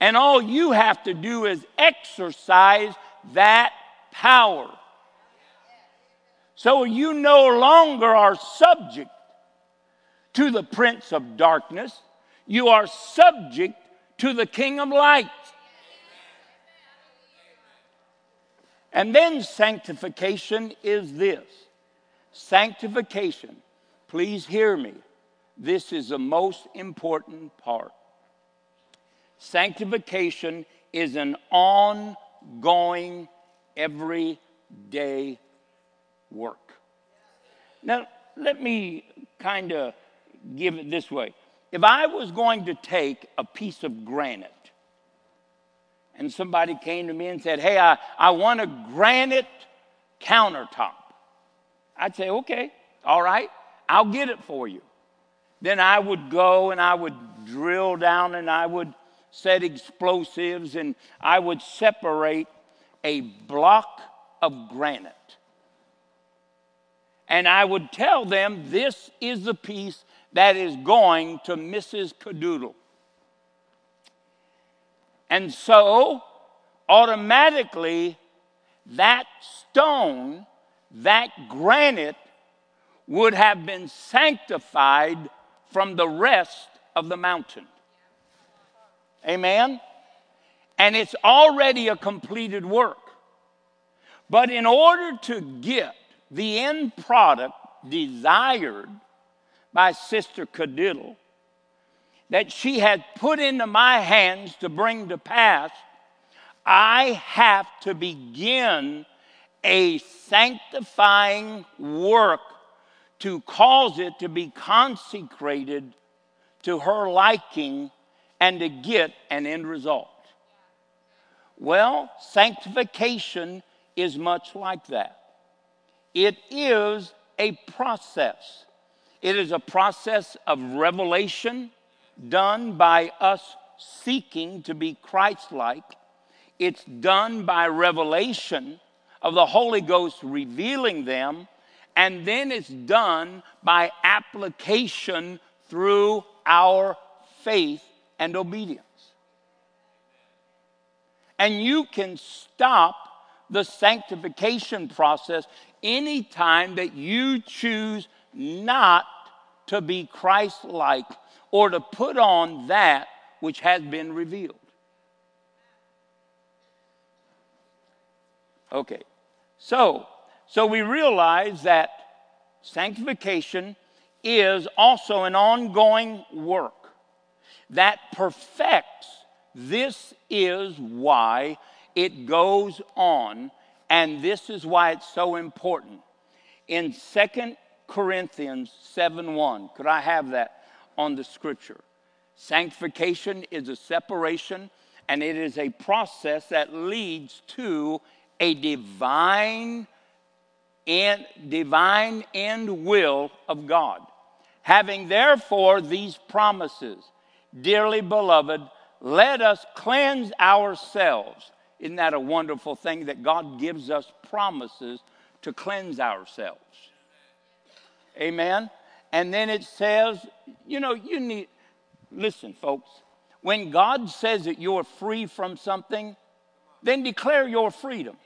F: and all you have to do is exercise that power. So you no longer are subject to the prince of darkness, you are subject to the king of light. And then sanctification is this sanctification, please hear me, this is the most important part. Sanctification is an ongoing, everyday work. Now, let me kind of give it this way. If I was going to take a piece of granite and somebody came to me and said, Hey, I, I want a granite countertop, I'd say, Okay, all right, I'll get it for you. Then I would go and I would drill down and I would set explosives and I would separate a block of granite. And I would tell them this is the piece that is going to Mrs. Cadoodle. And so, automatically, that stone, that granite, would have been sanctified from the rest of the mountain. Amen? And it's already a completed work. But in order to get the end product desired by Sister Cadiddle that she had put into my hands to bring to pass, I have to begin a sanctifying work to cause it to be consecrated to her liking and to get an end result. Well, sanctification is much like that. It is a process. It is a process of revelation done by us seeking to be Christ like. It's done by revelation of the Holy Ghost revealing them. And then it's done by application through our faith and obedience. And you can stop the sanctification process anytime that you choose not to be Christ like or to put on that which has been revealed. Okay, so, so we realize that sanctification is also an ongoing work that perfects. This is why it goes on, and this is why it's so important. In Second Corinthians 7 1. Could I have that on the scripture? Sanctification is a separation and it is a process that leads to a divine and divine end will of God. Having therefore these promises, dearly beloved, let us cleanse ourselves. Isn't that a wonderful thing that God gives us promises to cleanse ourselves? Amen. And then it says, you know, you need, listen, folks, when God says that you're free from something, then declare your freedom.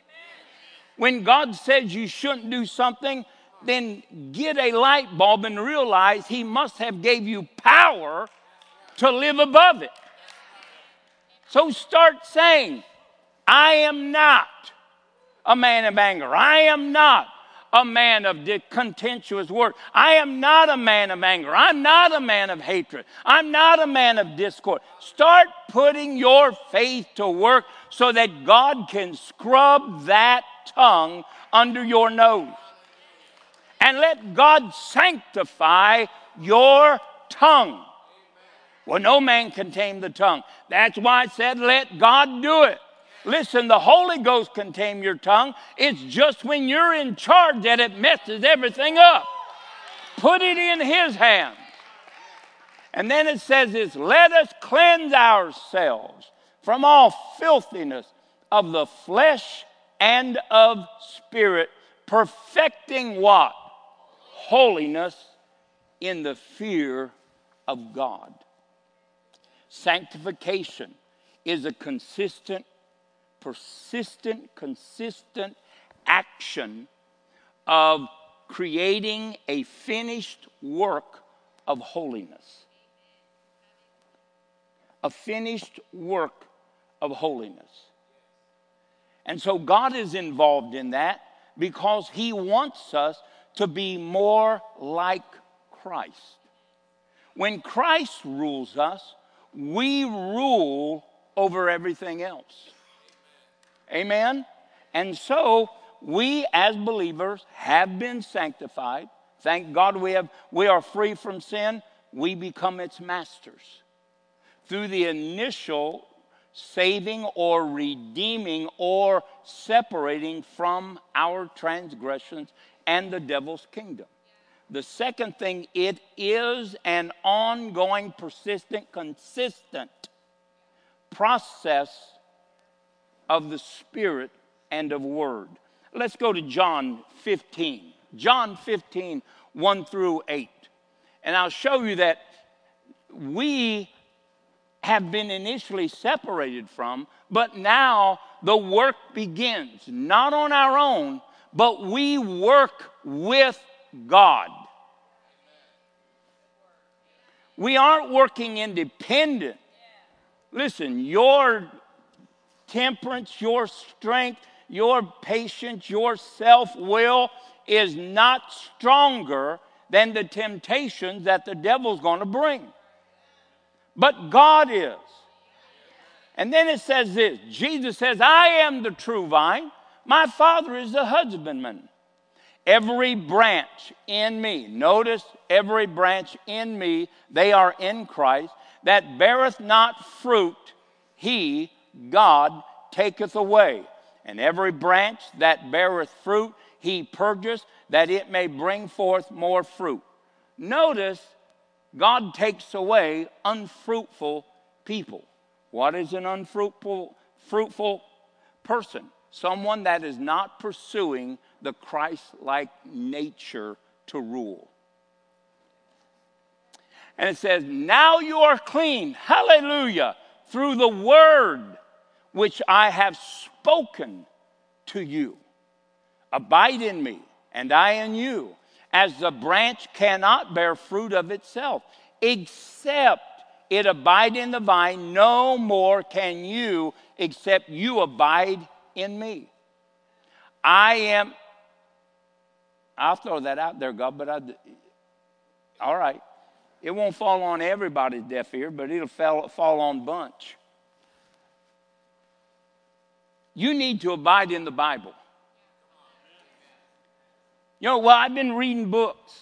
F: When God says you shouldn't do something, then get a light bulb and realize he must have gave you power to live above it. So start saying, I am not a man of anger. I am not a man of contentious word. I am not a man of anger. I'm not a man of hatred. I'm not a man of discord. Start putting your faith to work so that God can scrub that tongue under your nose. And let God sanctify your tongue. Well, no man can tame the tongue. That's why I said, let God do it. Listen, the Holy Ghost can tame your tongue. It's just when you're in charge that it messes everything up. Put it in His hands. And then it says this let us cleanse ourselves from all filthiness of the flesh and of spirit, perfecting what? Holiness in the fear of God. Sanctification is a consistent persistent, consistent action of creating a finished work of holiness. A finished work of holiness. And so God is involved in that because He wants us to be more like Christ. When Christ rules us, we rule over everything else. Amen? And so we as believers have been sanctified. Thank God we, have, we are free from sin. We become its masters. Through the initial saving or redeeming or separating from our transgressions and the devil's kingdom. The second thing, it is an ongoing, persistent, consistent process of the Spirit and of Word. Let's go to John 15. John 15, 1 through 8. And I'll show you that we have been initially separated from, but now the work begins, not on our own, but we work with God. We aren't working independent. Listen, your temperance, your strength, your patience, your self will is not stronger than the temptations that the devil's going to bring. But God is. And then it says this Jesus says, I am the true vine, my Father is the husbandman. Every branch in me, notice every branch in me, they are in Christ, that beareth not fruit, he God taketh away. And every branch that beareth fruit, he purgeth, that it may bring forth more fruit. Notice, God takes away unfruitful people. What is an unfruitful fruitful person? Someone that is not pursuing the Christ like nature to rule. And it says, Now you are clean, hallelujah, through the word which I have spoken to you. Abide in me, and I in you, as the branch cannot bear fruit of itself, except it abide in the vine, no more can you, except you abide in me. I am, I'll throw that out there, God, but I, all right. It won't fall on everybody's deaf ear, but it'll fall, fall on bunch. You need to abide in the Bible. You know, well, I've been reading books.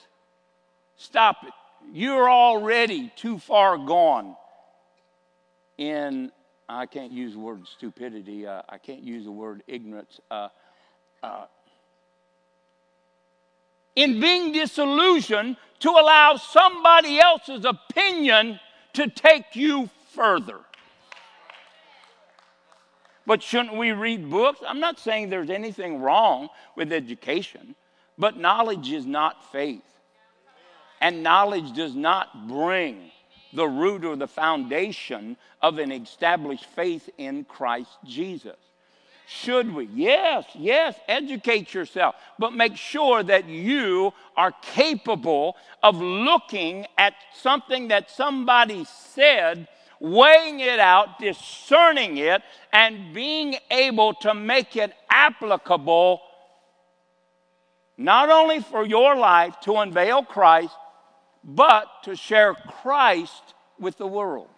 F: Stop it. You're already too far gone in, I can't use the word stupidity, uh, I can't use the word ignorance. Uh, uh, in being disillusioned to allow somebody else's opinion to take you further. But shouldn't we read books? I'm not saying there's anything wrong with education, but knowledge is not faith. And knowledge does not bring the root or the foundation of an established faith in Christ Jesus. Should we? Yes, yes, educate yourself, but make sure that you are capable of looking at something that somebody said, weighing it out, discerning it, and being able to make it applicable not only for your life to unveil Christ, but to share Christ with the world.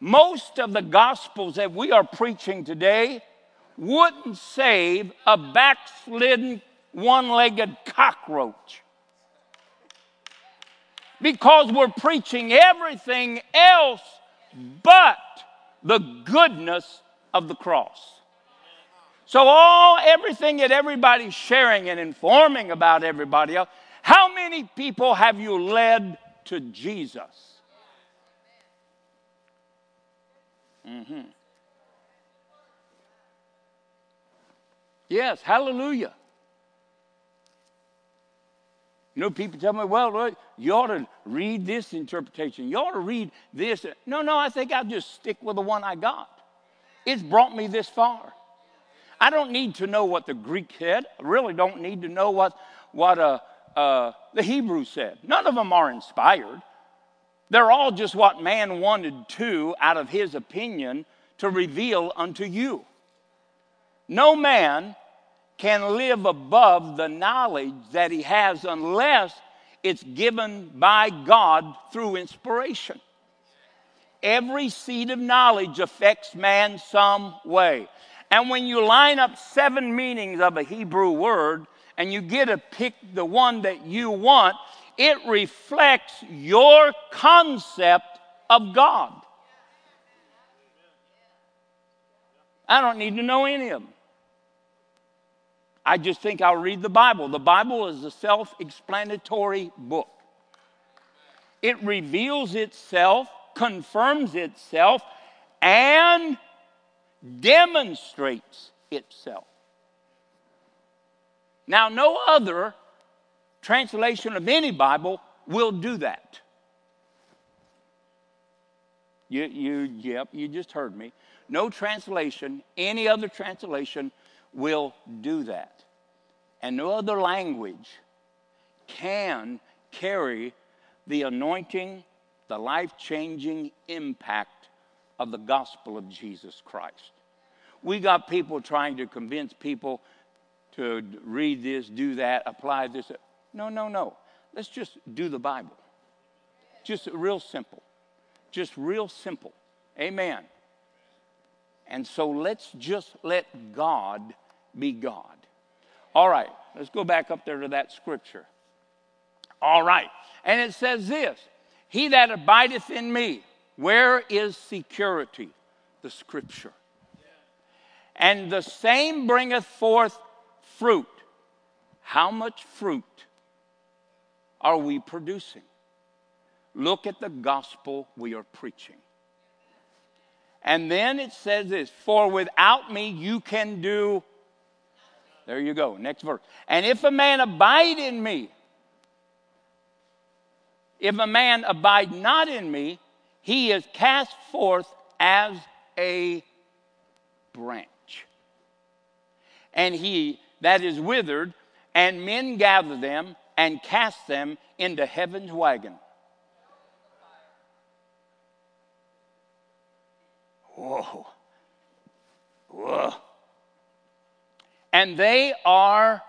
F: Most of the gospels that we are preaching today wouldn't save a backslidden, one legged cockroach. Because we're preaching everything else but the goodness of the cross. So, all everything that everybody's sharing and informing about everybody else, how many people have you led to Jesus? Mm-hmm. Yes, hallelujah. You know, people tell me, well, you ought to read this interpretation. You ought to read this. No, no, I think I'll just stick with the one I got. It's brought me this far. I don't need to know what the Greek said. I really don't need to know what, what uh, uh, the Hebrew said. None of them are inspired. They're all just what man wanted to, out of his opinion, to reveal unto you. No man can live above the knowledge that he has unless it's given by God through inspiration. Every seed of knowledge affects man some way. And when you line up seven meanings of a Hebrew word and you get to pick the one that you want, it reflects your concept of God. I don't need to know any of them. I just think I'll read the Bible. The Bible is a self explanatory book, it reveals itself, confirms itself, and demonstrates itself. Now, no other translation of any Bible will do that. You, you, yep, you just heard me. No translation, any other translation will do that. And no other language can carry the anointing, the life changing impact of the gospel of Jesus Christ. We got people trying to convince people to read this, do that, apply this. No, no, no. Let's just do the Bible. Just real simple. Just real simple. Amen. And so let's just let God be God. All right, let's go back up there to that scripture. All right. And it says this He that abideth in me, where is security? The scripture. And the same bringeth forth fruit. How much fruit are we producing? Look at the gospel we are preaching. And then it says this For without me you can do. There you go, next verse. And if a man abide in me, if a man abide not in me, he is cast forth as a branch. And he that is withered, and men gather them and cast them into heaven's wagon. Whoa. Whoa. And they are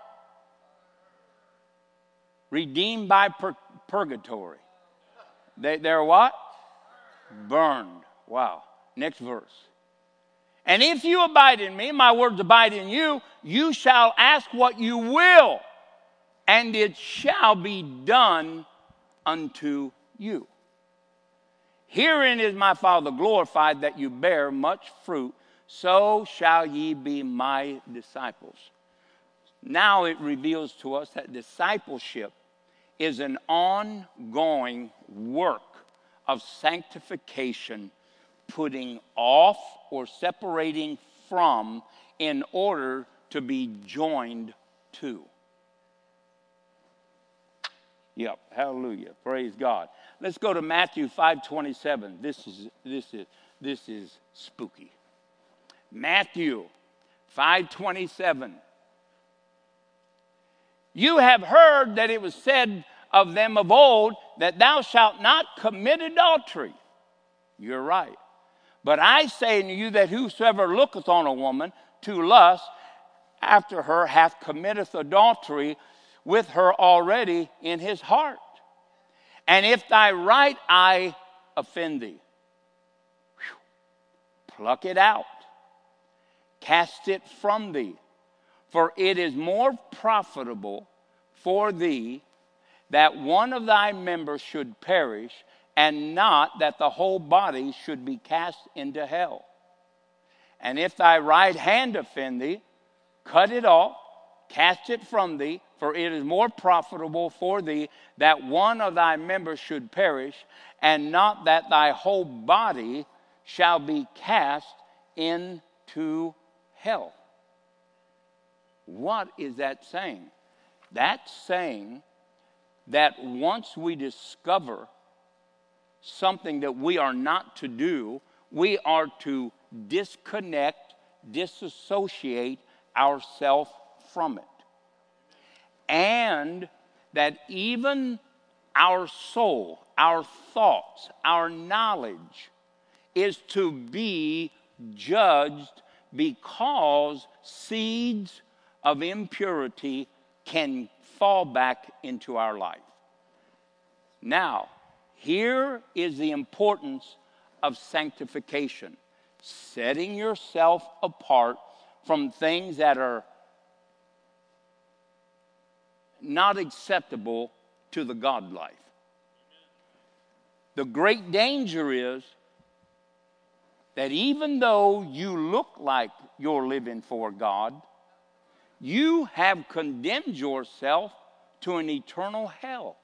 F: redeemed by pur- purgatory. They, they're what? Burned. Wow. Next verse. And if you abide in me, my words abide in you, you shall ask what you will and it shall be done unto you. Herein is my Father glorified that you bear much fruit, so shall ye be my disciples. Now it reveals to us that discipleship is an ongoing work of sanctification, putting off or separating from in order to be joined to. Yep, hallelujah. Praise God. Let's go to Matthew 5:27. This is this is this is spooky. Matthew 5:27. You have heard that it was said of them of old that thou shalt not commit adultery. You're right. But I say unto you that whosoever looketh on a woman to lust after her hath committeth adultery with her already in his heart. And if thy right eye offend thee, pluck it out, cast it from thee, for it is more profitable for thee that one of thy members should perish, and not that the whole body should be cast into hell. And if thy right hand offend thee, cut it off, cast it from thee, for it is more profitable for thee that one of thy members should perish, and not that thy whole body shall be cast into hell. What is that saying? That's saying that once we discover something that we are not to do, we are to disconnect, disassociate ourselves from it. And that even our soul, our thoughts, our knowledge is to be judged because seeds of impurity can fall back into our life. Now, here is the importance of sanctification setting yourself apart from things that are not acceptable to the God life. The great danger is that even though you look like you're living for God, you have condemned yourself to an eternal hell.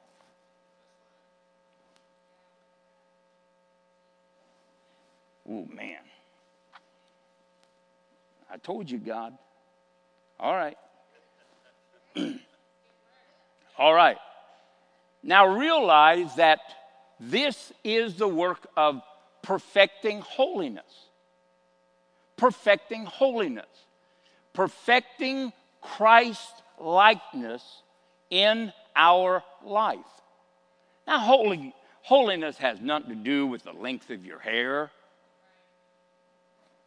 F: Oh, man. I told you, God. All right. All right. Now realize that this is the work of perfecting holiness. Perfecting holiness. Perfecting Christ likeness in our life. Now, holy, holiness has nothing to do with the length of your hair.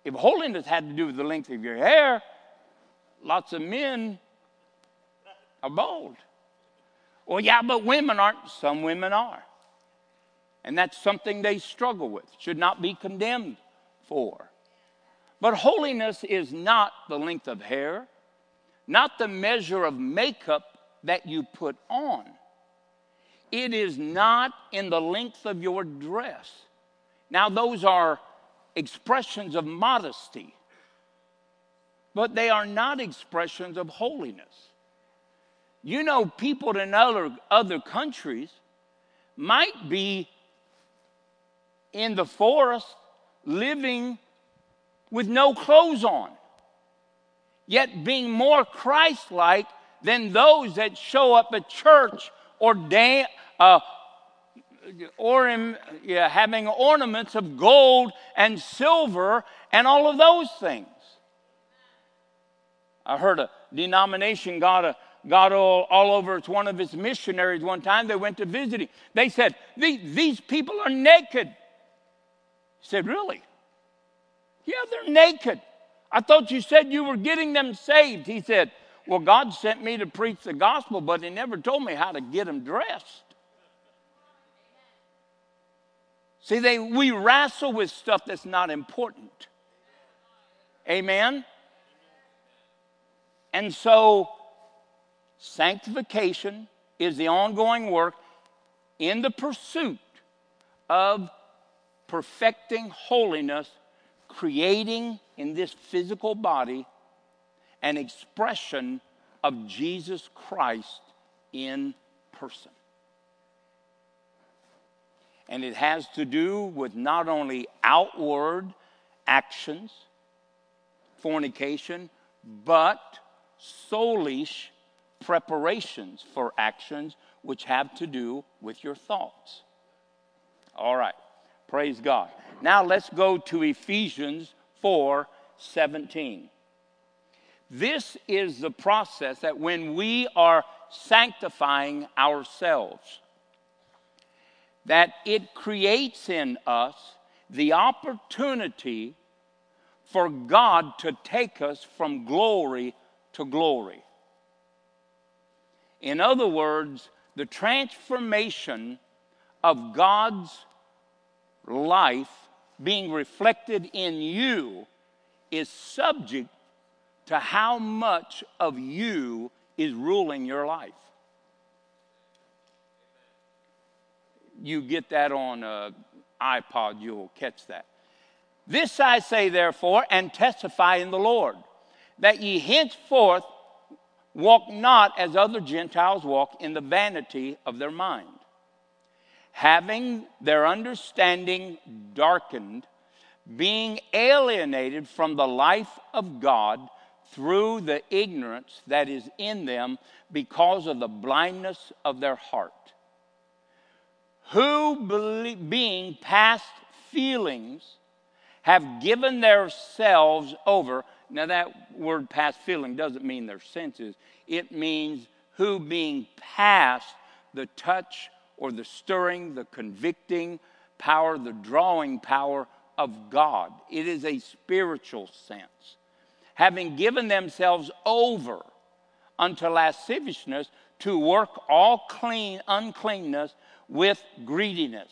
F: If holiness had to do with the length of your hair, lots of men are bald. Well, yeah, but women aren't. Some women are. And that's something they struggle with, should not be condemned for. But holiness is not the length of hair, not the measure of makeup that you put on. It is not in the length of your dress. Now, those are expressions of modesty, but they are not expressions of holiness. You know, people in other, other countries might be in the forest living with no clothes on, yet being more Christ like than those that show up at church or, da- uh, or in, yeah, having ornaments of gold and silver and all of those things. I heard a denomination got a got all, all over it's one of its missionaries one time. They went to visit him. They said these, these people are naked he said really yeah they're naked i thought you said you were getting them saved he said well god sent me to preach the gospel but he never told me how to get them dressed See, they, we wrestle with stuff that's not important. Amen? And so, sanctification is the ongoing work in the pursuit of perfecting holiness, creating in this physical body an expression of Jesus Christ in person. And it has to do with not only outward actions, fornication, but soulish preparations for actions which have to do with your thoughts. All right, praise God. Now let's go to Ephesians 4 17. This is the process that when we are sanctifying ourselves, that it creates in us the opportunity for God to take us from glory to glory. In other words, the transformation of God's life being reflected in you is subject to how much of you is ruling your life. You get that on a iPod, you'll catch that. This I say, therefore, and testify in the Lord, that ye henceforth walk not as other Gentiles walk in the vanity of their mind, having their understanding darkened, being alienated from the life of God through the ignorance that is in them because of the blindness of their heart. Who, being past feelings, have given themselves over. Now, that word past feeling doesn't mean their senses, it means who, being past the touch or the stirring, the convicting power, the drawing power of God. It is a spiritual sense. Having given themselves over unto lasciviousness to work all clean uncleanness with greediness.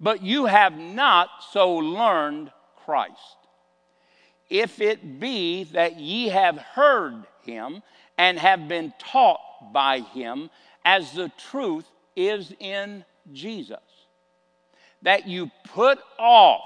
F: But you have not so learned Christ. If it be that ye have heard him and have been taught by him, as the truth is in Jesus, that you put off,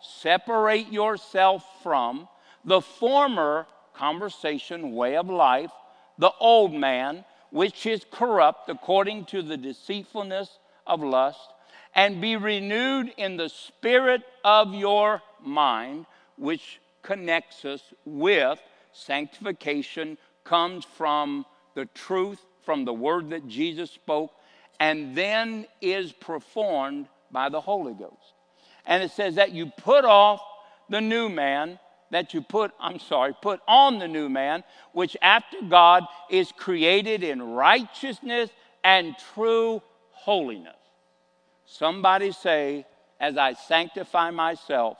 F: separate yourself from the former conversation, way of life, the old man, which is corrupt according to the deceitfulness of lust and be renewed in the spirit of your mind, which connects us with sanctification, comes from the truth, from the word that Jesus spoke, and then is performed by the Holy Ghost. And it says that you put off the new man, that you put, I'm sorry, put on the new man, which after God is created in righteousness and true holiness. Somebody say, as I sanctify myself,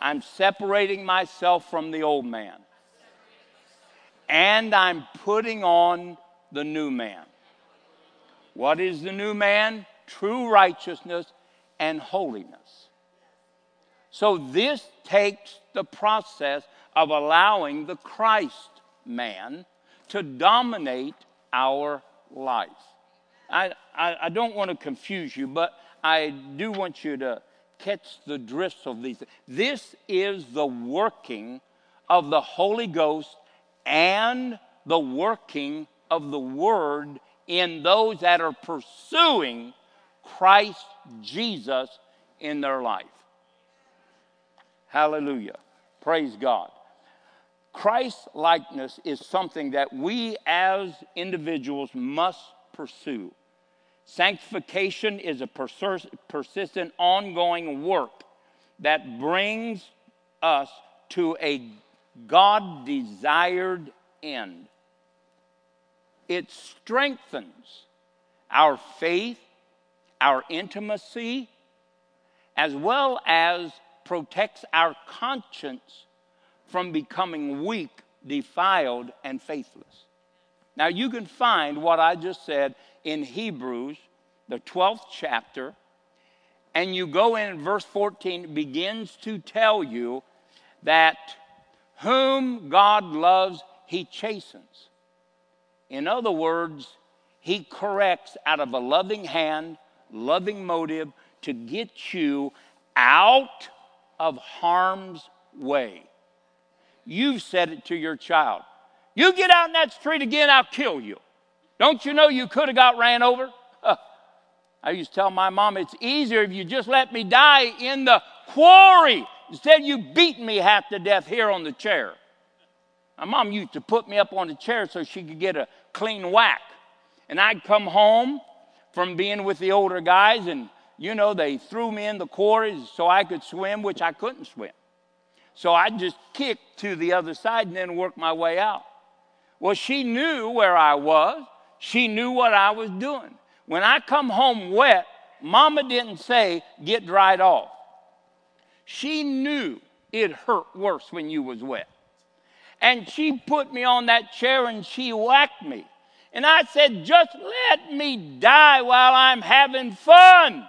F: I'm separating myself from the old man. And I'm putting on the new man. What is the new man? True righteousness and holiness. So, this takes the process of allowing the Christ man to dominate our life. I, I, I don't want to confuse you, but I do want you to catch the drift of these. This is the working of the Holy Ghost and the working of the Word in those that are pursuing Christ Jesus in their life. Hallelujah. Praise God. Christ likeness is something that we as individuals must pursue. Sanctification is a persistent, ongoing work that brings us to a God desired end. It strengthens our faith, our intimacy, as well as protects our conscience from becoming weak, defiled, and faithless. Now, you can find what I just said in Hebrews, the 12th chapter, and you go in verse 14, it begins to tell you that whom God loves, he chastens. In other words, he corrects out of a loving hand, loving motive to get you out of harm's way. You've said it to your child. You get out in that street again, I'll kill you. Don't you know you could have got ran over? I used to tell my mom, it's easier if you just let me die in the quarry. Instead, of you beat me half to death here on the chair. My mom used to put me up on the chair so she could get a clean whack. And I'd come home from being with the older guys, and you know, they threw me in the quarries so I could swim, which I couldn't swim. So I just kicked to the other side and then worked my way out. Well, she knew where I was. She knew what I was doing. When I come home wet, Mama didn't say, get dried off. She knew it hurt worse when you was wet. And she put me on that chair and she whacked me. And I said, just let me die while I'm having fun.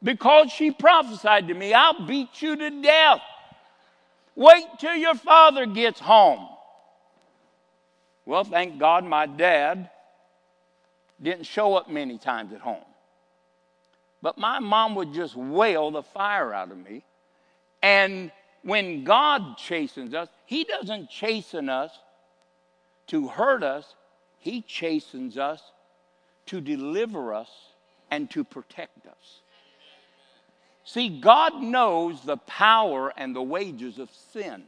F: Because she prophesied to me, I'll beat you to death. Wait till your father gets home. Well, thank God my dad didn't show up many times at home. But my mom would just wail the fire out of me. And when God chastens us, He doesn't chasten us to hurt us, He chastens us to deliver us and to protect us. See, God knows the power and the wages of sin.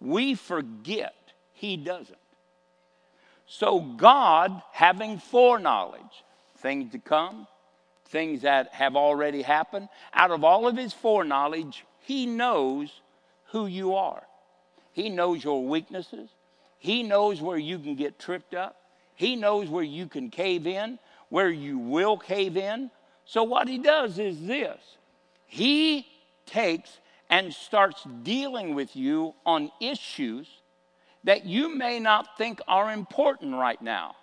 F: We forget, He doesn't. So, God, having foreknowledge, things to come, things that have already happened, out of all of His foreknowledge, He knows who you are. He knows your weaknesses. He knows where you can get tripped up. He knows where you can cave in, where you will cave in, so, what he does is this he takes and starts dealing with you on issues that you may not think are important right now.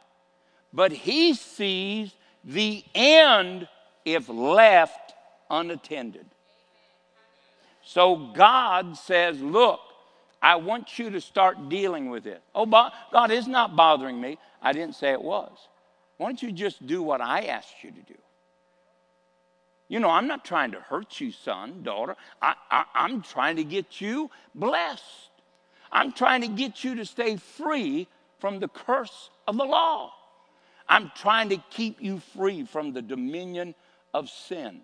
F: But he sees the end if left unattended. So God says, Look, I want you to start dealing with it. Oh, God is not bothering me. I didn't say it was. Why don't you just do what I asked you to do? You know, I'm not trying to hurt you, son, daughter. I, I, I'm trying to get you blessed. I'm trying to get you to stay free from the curse of the law. I'm trying to keep you free from the dominion of sin.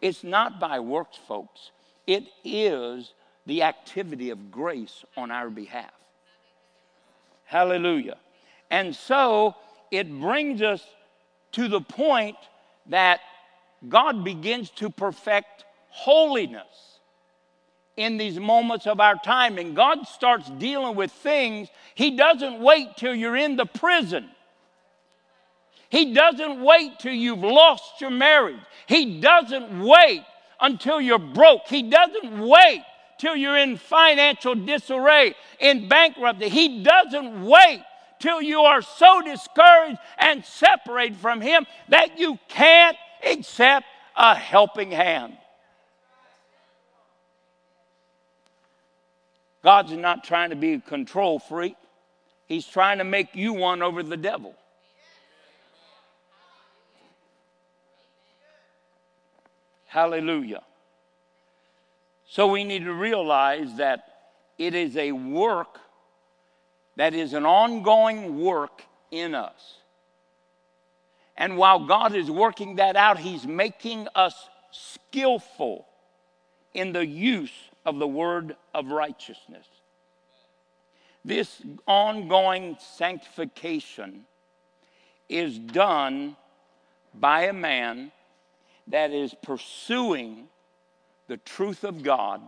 F: It's not by works, folks, it is the activity of grace on our behalf. Hallelujah. And so it brings us to the point that God begins to perfect holiness in these moments of our time. And God starts dealing with things. He doesn't wait till you're in the prison. He doesn't wait till you've lost your marriage. He doesn't wait until you're broke. He doesn't wait till you're in financial disarray, in bankruptcy. He doesn't wait till you are so discouraged and separated from Him that you can't accept a helping hand. God's not trying to be a control freak. He's trying to make you one over the devil. Hallelujah. So we need to realize that it is a work that is an ongoing work in us. And while God is working that out, He's making us skillful in the use of the word of righteousness. This ongoing sanctification is done by a man that is pursuing the truth of God,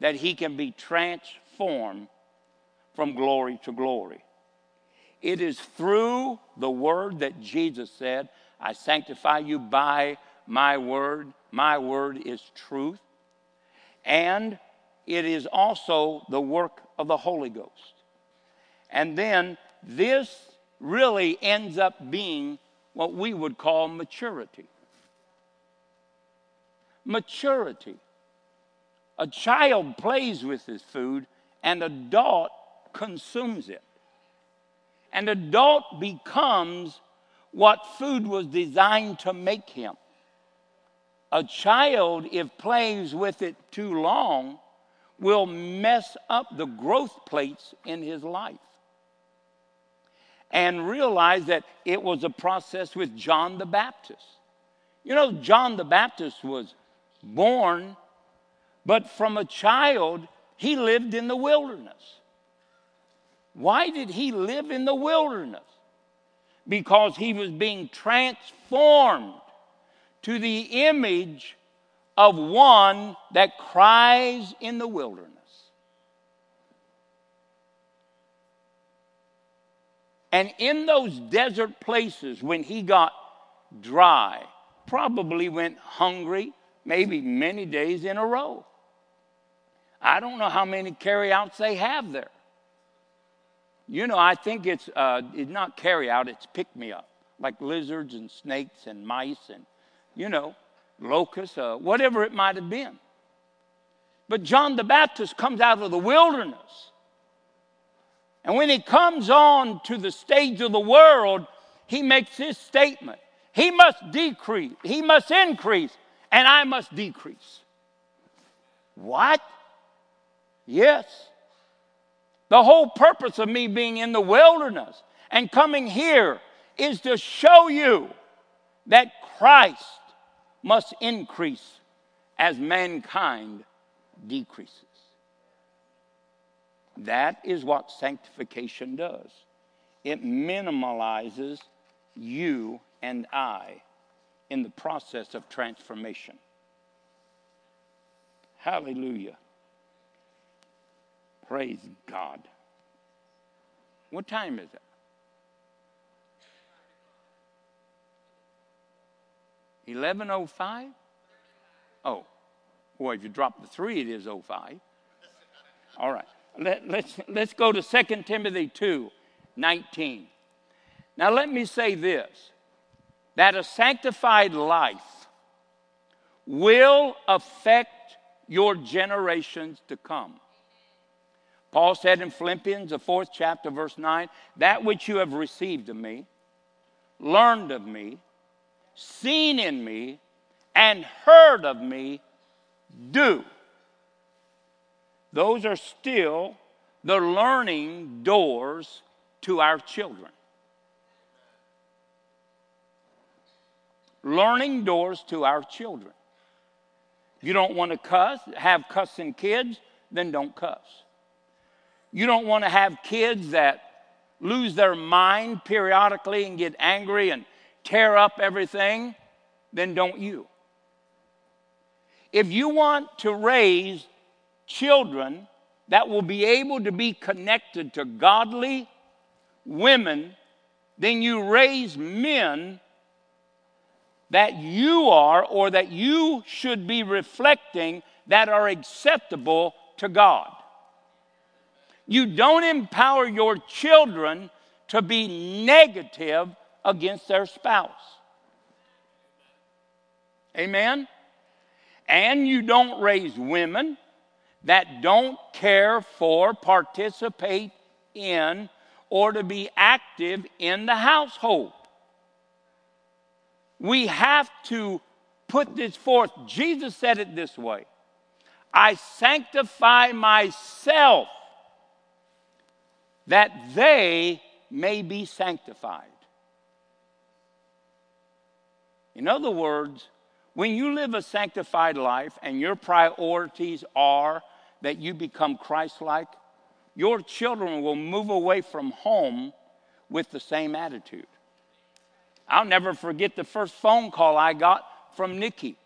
F: that he can be transformed from glory to glory. It is through the word that Jesus said, I sanctify you by my word. My word is truth. And it is also the work of the Holy Ghost. And then this really ends up being what we would call maturity. Maturity. A child plays with his food, and an adult consumes it. An adult becomes what food was designed to make him. A child, if plays with it too long, will mess up the growth plates in his life. And realize that it was a process with John the Baptist. You know, John the Baptist was born, but from a child, he lived in the wilderness. Why did he live in the wilderness? Because he was being transformed to the image of one that cries in the wilderness. And in those desert places, when he got dry, probably went hungry, maybe many days in a row. I don't know how many carryouts they have there. You know, I think it's, uh, it's not carryout, it's pick me up, like lizards and snakes and mice and, you know, locusts, uh, whatever it might have been. But John the Baptist comes out of the wilderness. And when he comes on to the stage of the world, he makes this statement He must decrease, he must increase, and I must decrease. What? Yes. The whole purpose of me being in the wilderness and coming here is to show you that Christ must increase as mankind decreases. That is what sanctification does. It minimalizes you and I in the process of transformation. Hallelujah. Praise God. What time is it? 1105? Oh, boy, oh, if you drop the three, it is 05. All right. Let, let's, let's go to 2 Timothy 2 19. Now, let me say this that a sanctified life will affect your generations to come. Paul said in Philippians, the fourth chapter, verse 9, that which you have received of me, learned of me, seen in me, and heard of me, do. Those are still the learning doors to our children. Learning doors to our children. You don't want to cuss, have cussing kids, then don't cuss. You don't want to have kids that lose their mind periodically and get angry and tear up everything, then don't you. If you want to raise children that will be able to be connected to godly women, then you raise men that you are or that you should be reflecting that are acceptable to God. You don't empower your children to be negative against their spouse. Amen? And you don't raise women that don't care for, participate in, or to be active in the household. We have to put this forth. Jesus said it this way I sanctify myself that they may be sanctified. In other words, when you live a sanctified life and your priorities are that you become Christ like, your children will move away from home with the same attitude. I'll never forget the first phone call I got from Nikki.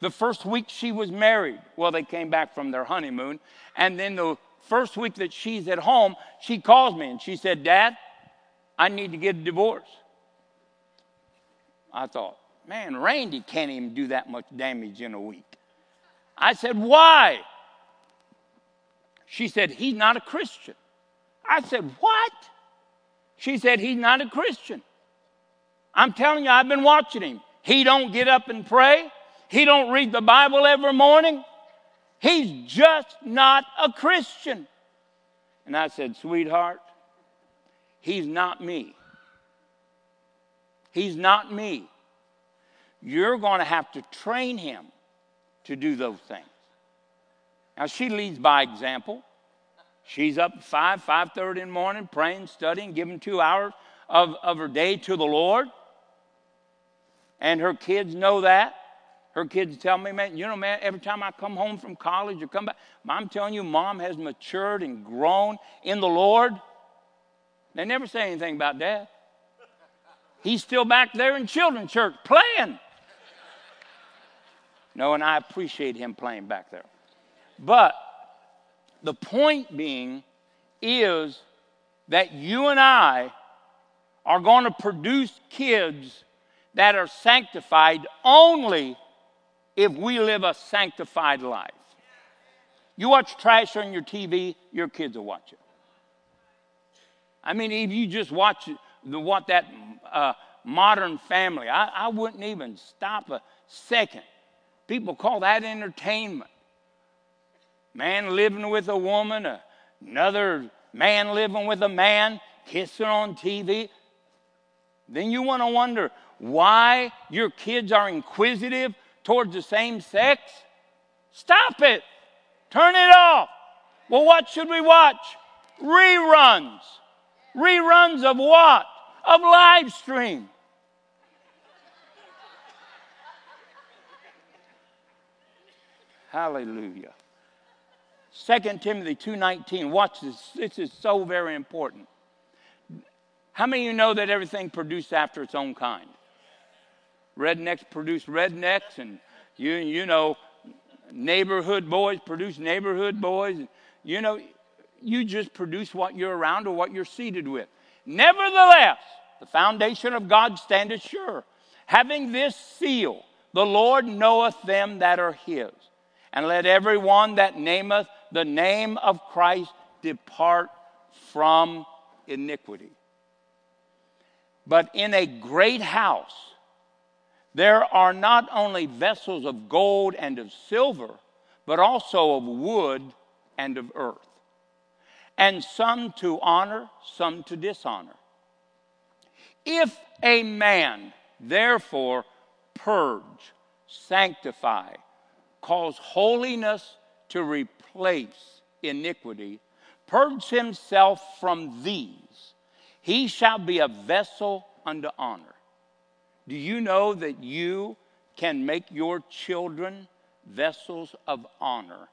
F: The first week she was married, well, they came back from their honeymoon, and then the first week that she's at home, she calls me and she said, Dad, I need to get a divorce. I thought, man, Randy can't even do that much damage in a week. I said, Why? She said, He's not a Christian. I said, What? She said, He's not a Christian. I'm telling you, I've been watching him. He don't get up and pray. He don't read the Bible every morning. He's just not a Christian. And I said, Sweetheart, he's not me. He's not me. You're going to have to train him to do those things. Now she leads by example. She's up at 5, 5.30 in the morning, praying, studying, giving two hours of, of her day to the Lord. And her kids know that. Her kids tell me, man, you know, man, every time I come home from college or come back, I'm telling you, mom has matured and grown in the Lord. They never say anything about dad. He's still back there in children's church playing. No, and I appreciate him playing back there. But the point being is that you and I are going to produce kids that are sanctified only if we live a sanctified life. You watch trash on your TV, your kids will watch it. I mean, if you just watch what that uh, modern family, I, I wouldn't even stop a second. People call that entertainment. Man living with a woman, another man living with a man, kissing on TV. Then you want to wonder why your kids are inquisitive towards the same sex? Stop it. Turn it off. Well, what should we watch? Reruns. Reruns of what? Of live stream. Hallelujah. 2 Timothy 2:19. Watch this. This is so very important. How many of you know that everything produced after its own kind? Rednecks produce rednecks, and you you know, neighborhood boys produce neighborhood boys. You know, you just produce what you're around or what you're seated with. Nevertheless, the foundation of God standeth sure, having this seal: the Lord knoweth them that are His. And let every one that nameth the name of Christ depart from iniquity. But in a great house, there are not only vessels of gold and of silver, but also of wood and of earth, and some to honor, some to dishonor. If a man, therefore, purge, sanctify, cause holiness to replace iniquity, purge himself from these he shall be a vessel unto honor. Do you know that you can make your children vessels of honor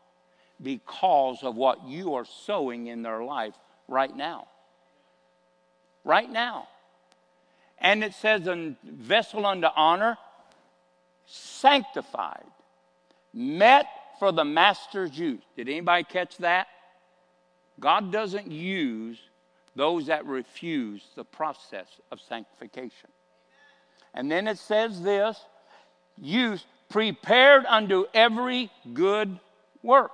F: because of what you are sowing in their life right now? Right now. And it says, a vessel unto honor, sanctified, met for the master's use. Did anybody catch that? God doesn't use those that refuse the process of sanctification. And then it says this use prepared unto every good work.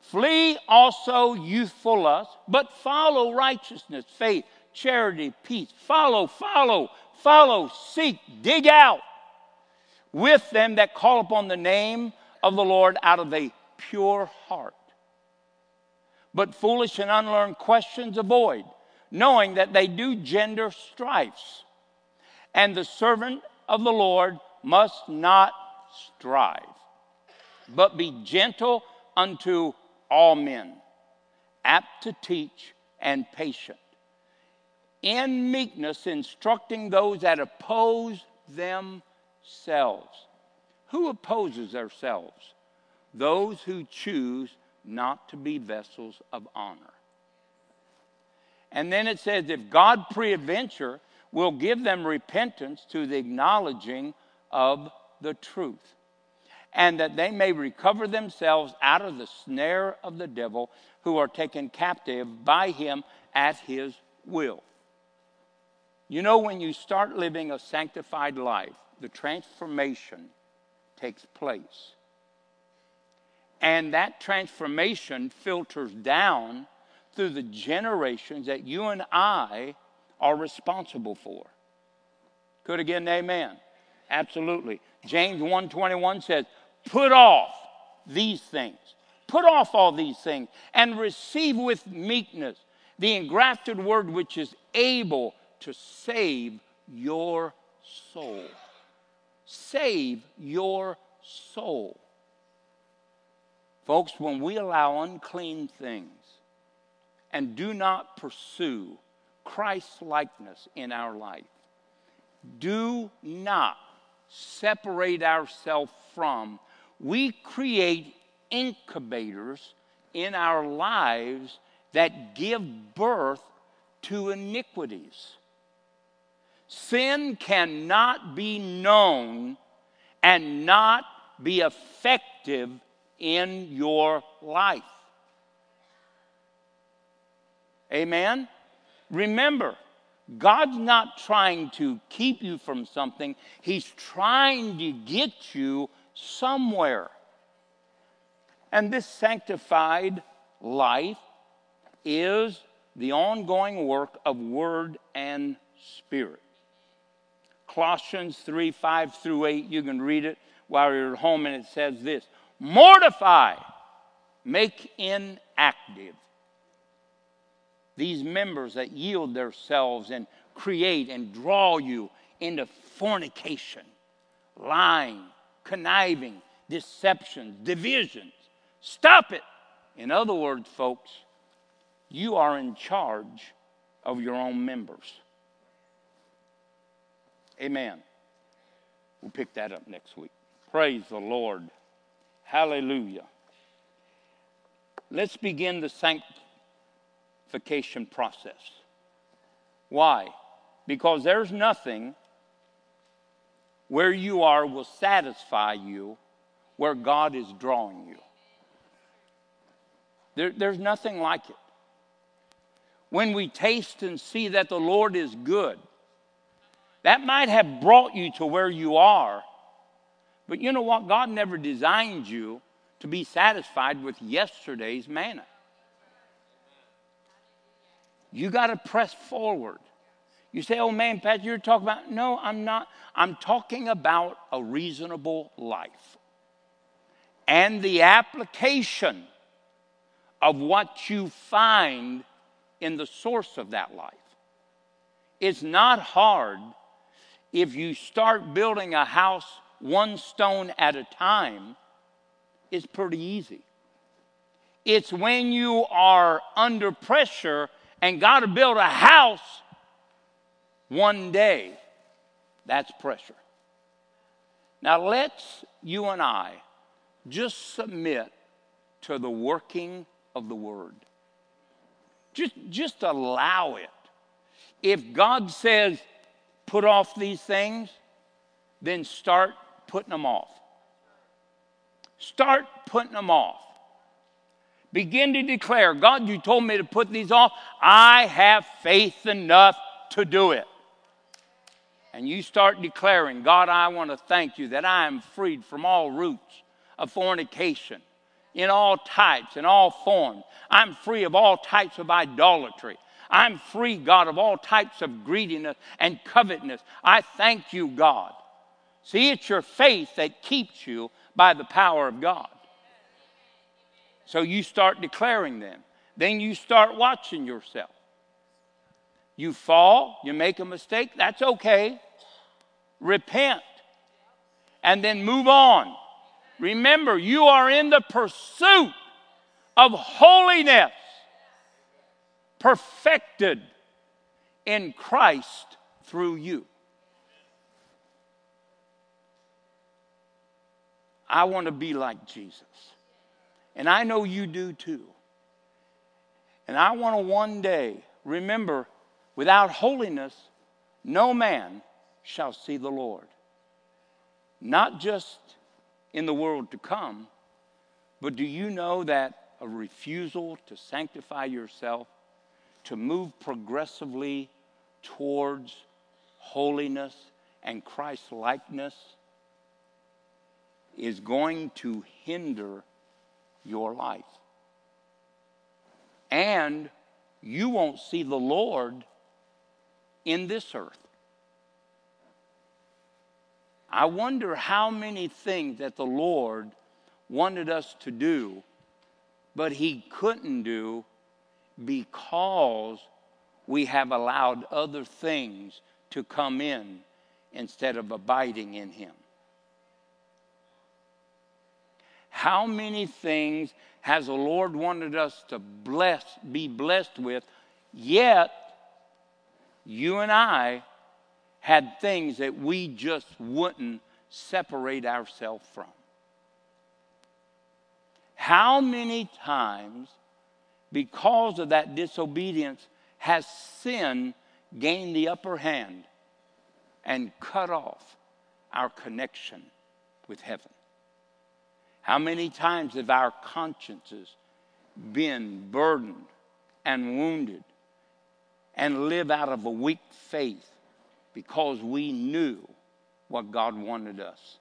F: Flee also youthful lust, but follow righteousness, faith, charity, peace. Follow, follow, follow, seek, dig out with them that call upon the name of the Lord out of a pure heart but foolish and unlearned questions avoid, knowing that they do gender strifes. And the servant of the Lord must not strive, but be gentle unto all men, apt to teach and patient, in meekness instructing those that oppose themselves. Who opposes themselves? Those who choose not to be vessels of honor. And then it says, if God preadventure will give them repentance to the acknowledging of the truth, and that they may recover themselves out of the snare of the devil, who are taken captive by him at his will. You know, when you start living a sanctified life, the transformation takes place. And that transformation filters down through the generations that you and I are responsible for. Could again, amen. Absolutely. James 1:21 says, "Put off these things. Put off all these things and receive with meekness the engrafted word which is able to save your soul." Save your soul. Folks, when we allow unclean things and do not pursue Christ's likeness in our life, do not separate ourselves from, we create incubators in our lives that give birth to iniquities. Sin cannot be known and not be effective in your life. Amen? Remember, God's not trying to keep you from something, He's trying to get you somewhere. And this sanctified life is the ongoing work of word and spirit. Colossians 3 5 through 8, you can read it while you're at home, and it says this Mortify, make inactive these members that yield themselves and create and draw you into fornication, lying, conniving, deceptions, divisions. Stop it. In other words, folks, you are in charge of your own members. Amen. We'll pick that up next week. Praise the Lord. Hallelujah. Let's begin the sanctification sanctification process. Why? Because there's nothing where you are will satisfy you where God is drawing you. There, there's nothing like it. When we taste and see that the Lord is good, that might have brought you to where you are. But you know what? God never designed you to be satisfied with yesterday's manna. You got to press forward. You say, oh man, Pat, you're talking about, no, I'm not. I'm talking about a reasonable life and the application of what you find in the source of that life. It's not hard if you start building a house one stone at a time, it's pretty easy. It's when you are under pressure and got to build a house one day. That's pressure. Now, let's you and I just submit to the working of the Word. Just, just allow it. If God says, put off these things, then start putting them off. Start putting them off. Begin to declare, God, you told me to put these off. I have faith enough to do it. And you start declaring, God, I want to thank you that I am freed from all roots of fornication in all types, in all forms. I'm free of all types of idolatry. I'm free, God, of all types of greediness and covetousness. I thank you, God. See, it's your faith that keeps you by the power of God. So you start declaring them. Then you start watching yourself. You fall, you make a mistake, that's okay. Repent and then move on. Remember, you are in the pursuit of holiness, perfected in Christ through you. I want to be like Jesus. And I know you do too. And I want to one day remember without holiness, no man shall see the Lord. Not just in the world to come, but do you know that a refusal to sanctify yourself, to move progressively towards holiness and Christ likeness, is going to hinder your life. And you won't see the Lord in this earth. I wonder how many things that the Lord wanted us to do, but He couldn't do because we have allowed other things to come in instead of abiding in Him. How many things has the Lord wanted us to bless, be blessed with, yet you and I had things that we just wouldn't separate ourselves from. How many times, because of that disobedience, has sin gained the upper hand and cut off our connection with heaven? How many times have our consciences been burdened and wounded and live out of a weak faith because we knew what God wanted us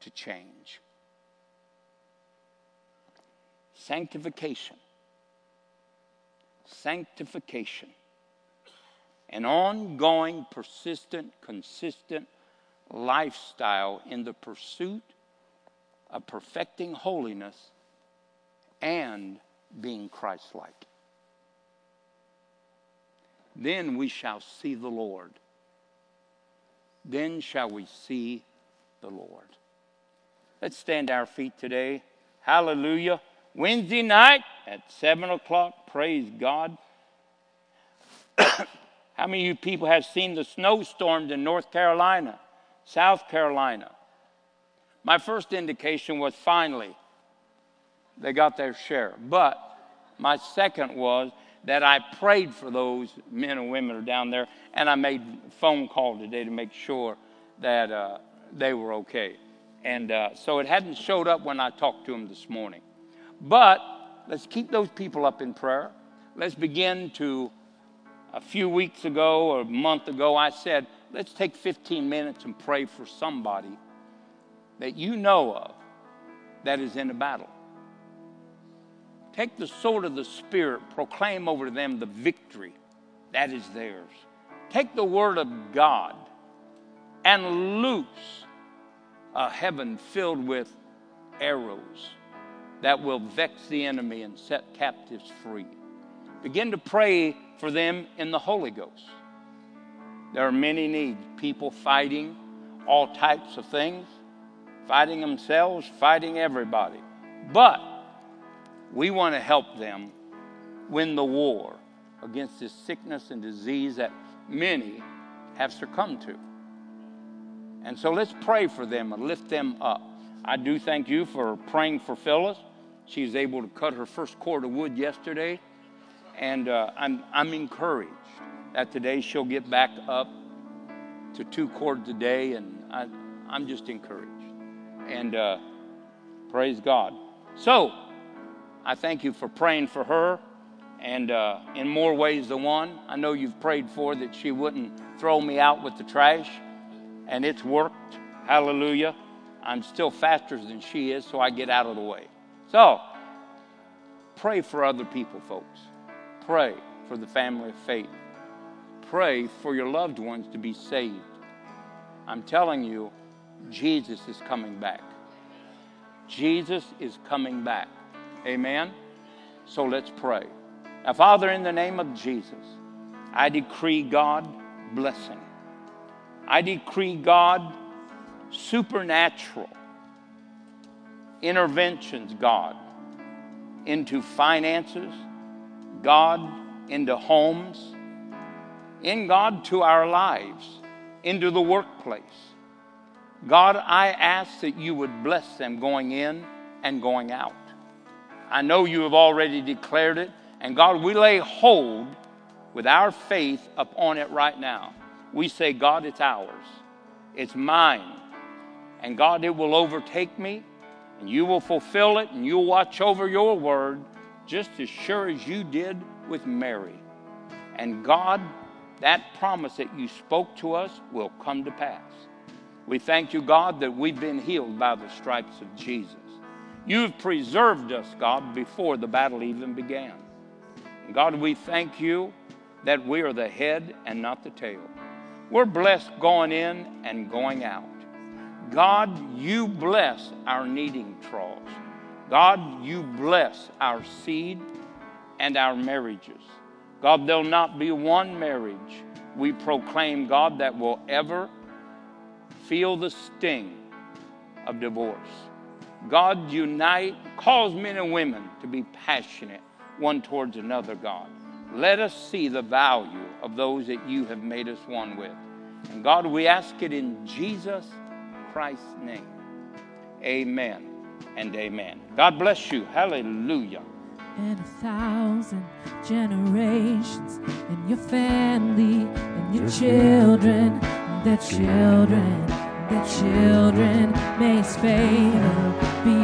F: to change? Sanctification. Sanctification. An ongoing, persistent, consistent lifestyle in the pursuit of perfecting holiness and being Christ like. Then we shall see the Lord. Then shall we see the Lord. Let's stand our feet today. Hallelujah. Wednesday night at 7 o'clock. Praise God. How many of you people have seen the snowstorms in North Carolina, South Carolina? My first indication was finally they got their share. But my second was that I prayed for those men and women who are down there, and I made a phone call today to make sure that uh, they were okay. And uh, so it hadn't showed up when I talked to them this morning. But let's keep those people up in prayer. Let's begin to, a few weeks ago or a month ago, I said, let's take 15 minutes and pray for somebody that you know of that is in a battle. Take the sword of the Spirit, proclaim over them the victory that is theirs. Take the word of God and loose a heaven filled with arrows that will vex the enemy and set captives free. Begin to pray for them in the Holy Ghost. There are many needs people fighting all types of things, fighting themselves, fighting everybody. But we want to help them win the war against this sickness and disease that many have succumbed to. And so let's pray for them and lift them up. I do thank you for praying for Phyllis. She was able to cut her first cord of wood yesterday. And uh, I'm, I'm encouraged that today she'll get back up to two cords a day. And I, I'm just encouraged. And uh, praise God. So, I thank you for praying for her and uh, in more ways than one. I know you've prayed for that she wouldn't throw me out with the trash, and it's worked. Hallelujah. I'm still faster than she is, so I get out of the way. So, pray for other people, folks. Pray for the family of faith. Pray for your loved ones to be saved. I'm telling you, Jesus is coming back. Jesus is coming back. Amen? So let's pray. Now, Father, in the name of Jesus, I decree God blessing. I decree God supernatural interventions, God, into finances, God, into homes, in God to our lives, into the workplace. God, I ask that you would bless them going in and going out. I know you have already declared it. And God, we lay hold with our faith upon it right now. We say, God, it's ours, it's mine. And God, it will overtake me, and you will fulfill it, and you'll watch over your word just as sure as you did with Mary. And God, that promise that you spoke to us will come to pass. We thank you, God, that we've been healed by the stripes of Jesus. You've preserved us, God, before the battle even began. And God, we thank you that we are the head and not the tail. We're blessed going in and going out. God, you bless our kneading troughs. God, you bless our seed and our marriages. God, there'll not be one marriage we proclaim, God, that will ever feel the sting of divorce. God, unite, cause men and women to be passionate one towards another, God. Let us see the value of those that you have made us one with. And God, we ask it in Jesus Christ's name. Amen and amen. God bless you. Hallelujah.
C: And a thousand generations, and your family, and your children, their children that children may fade or be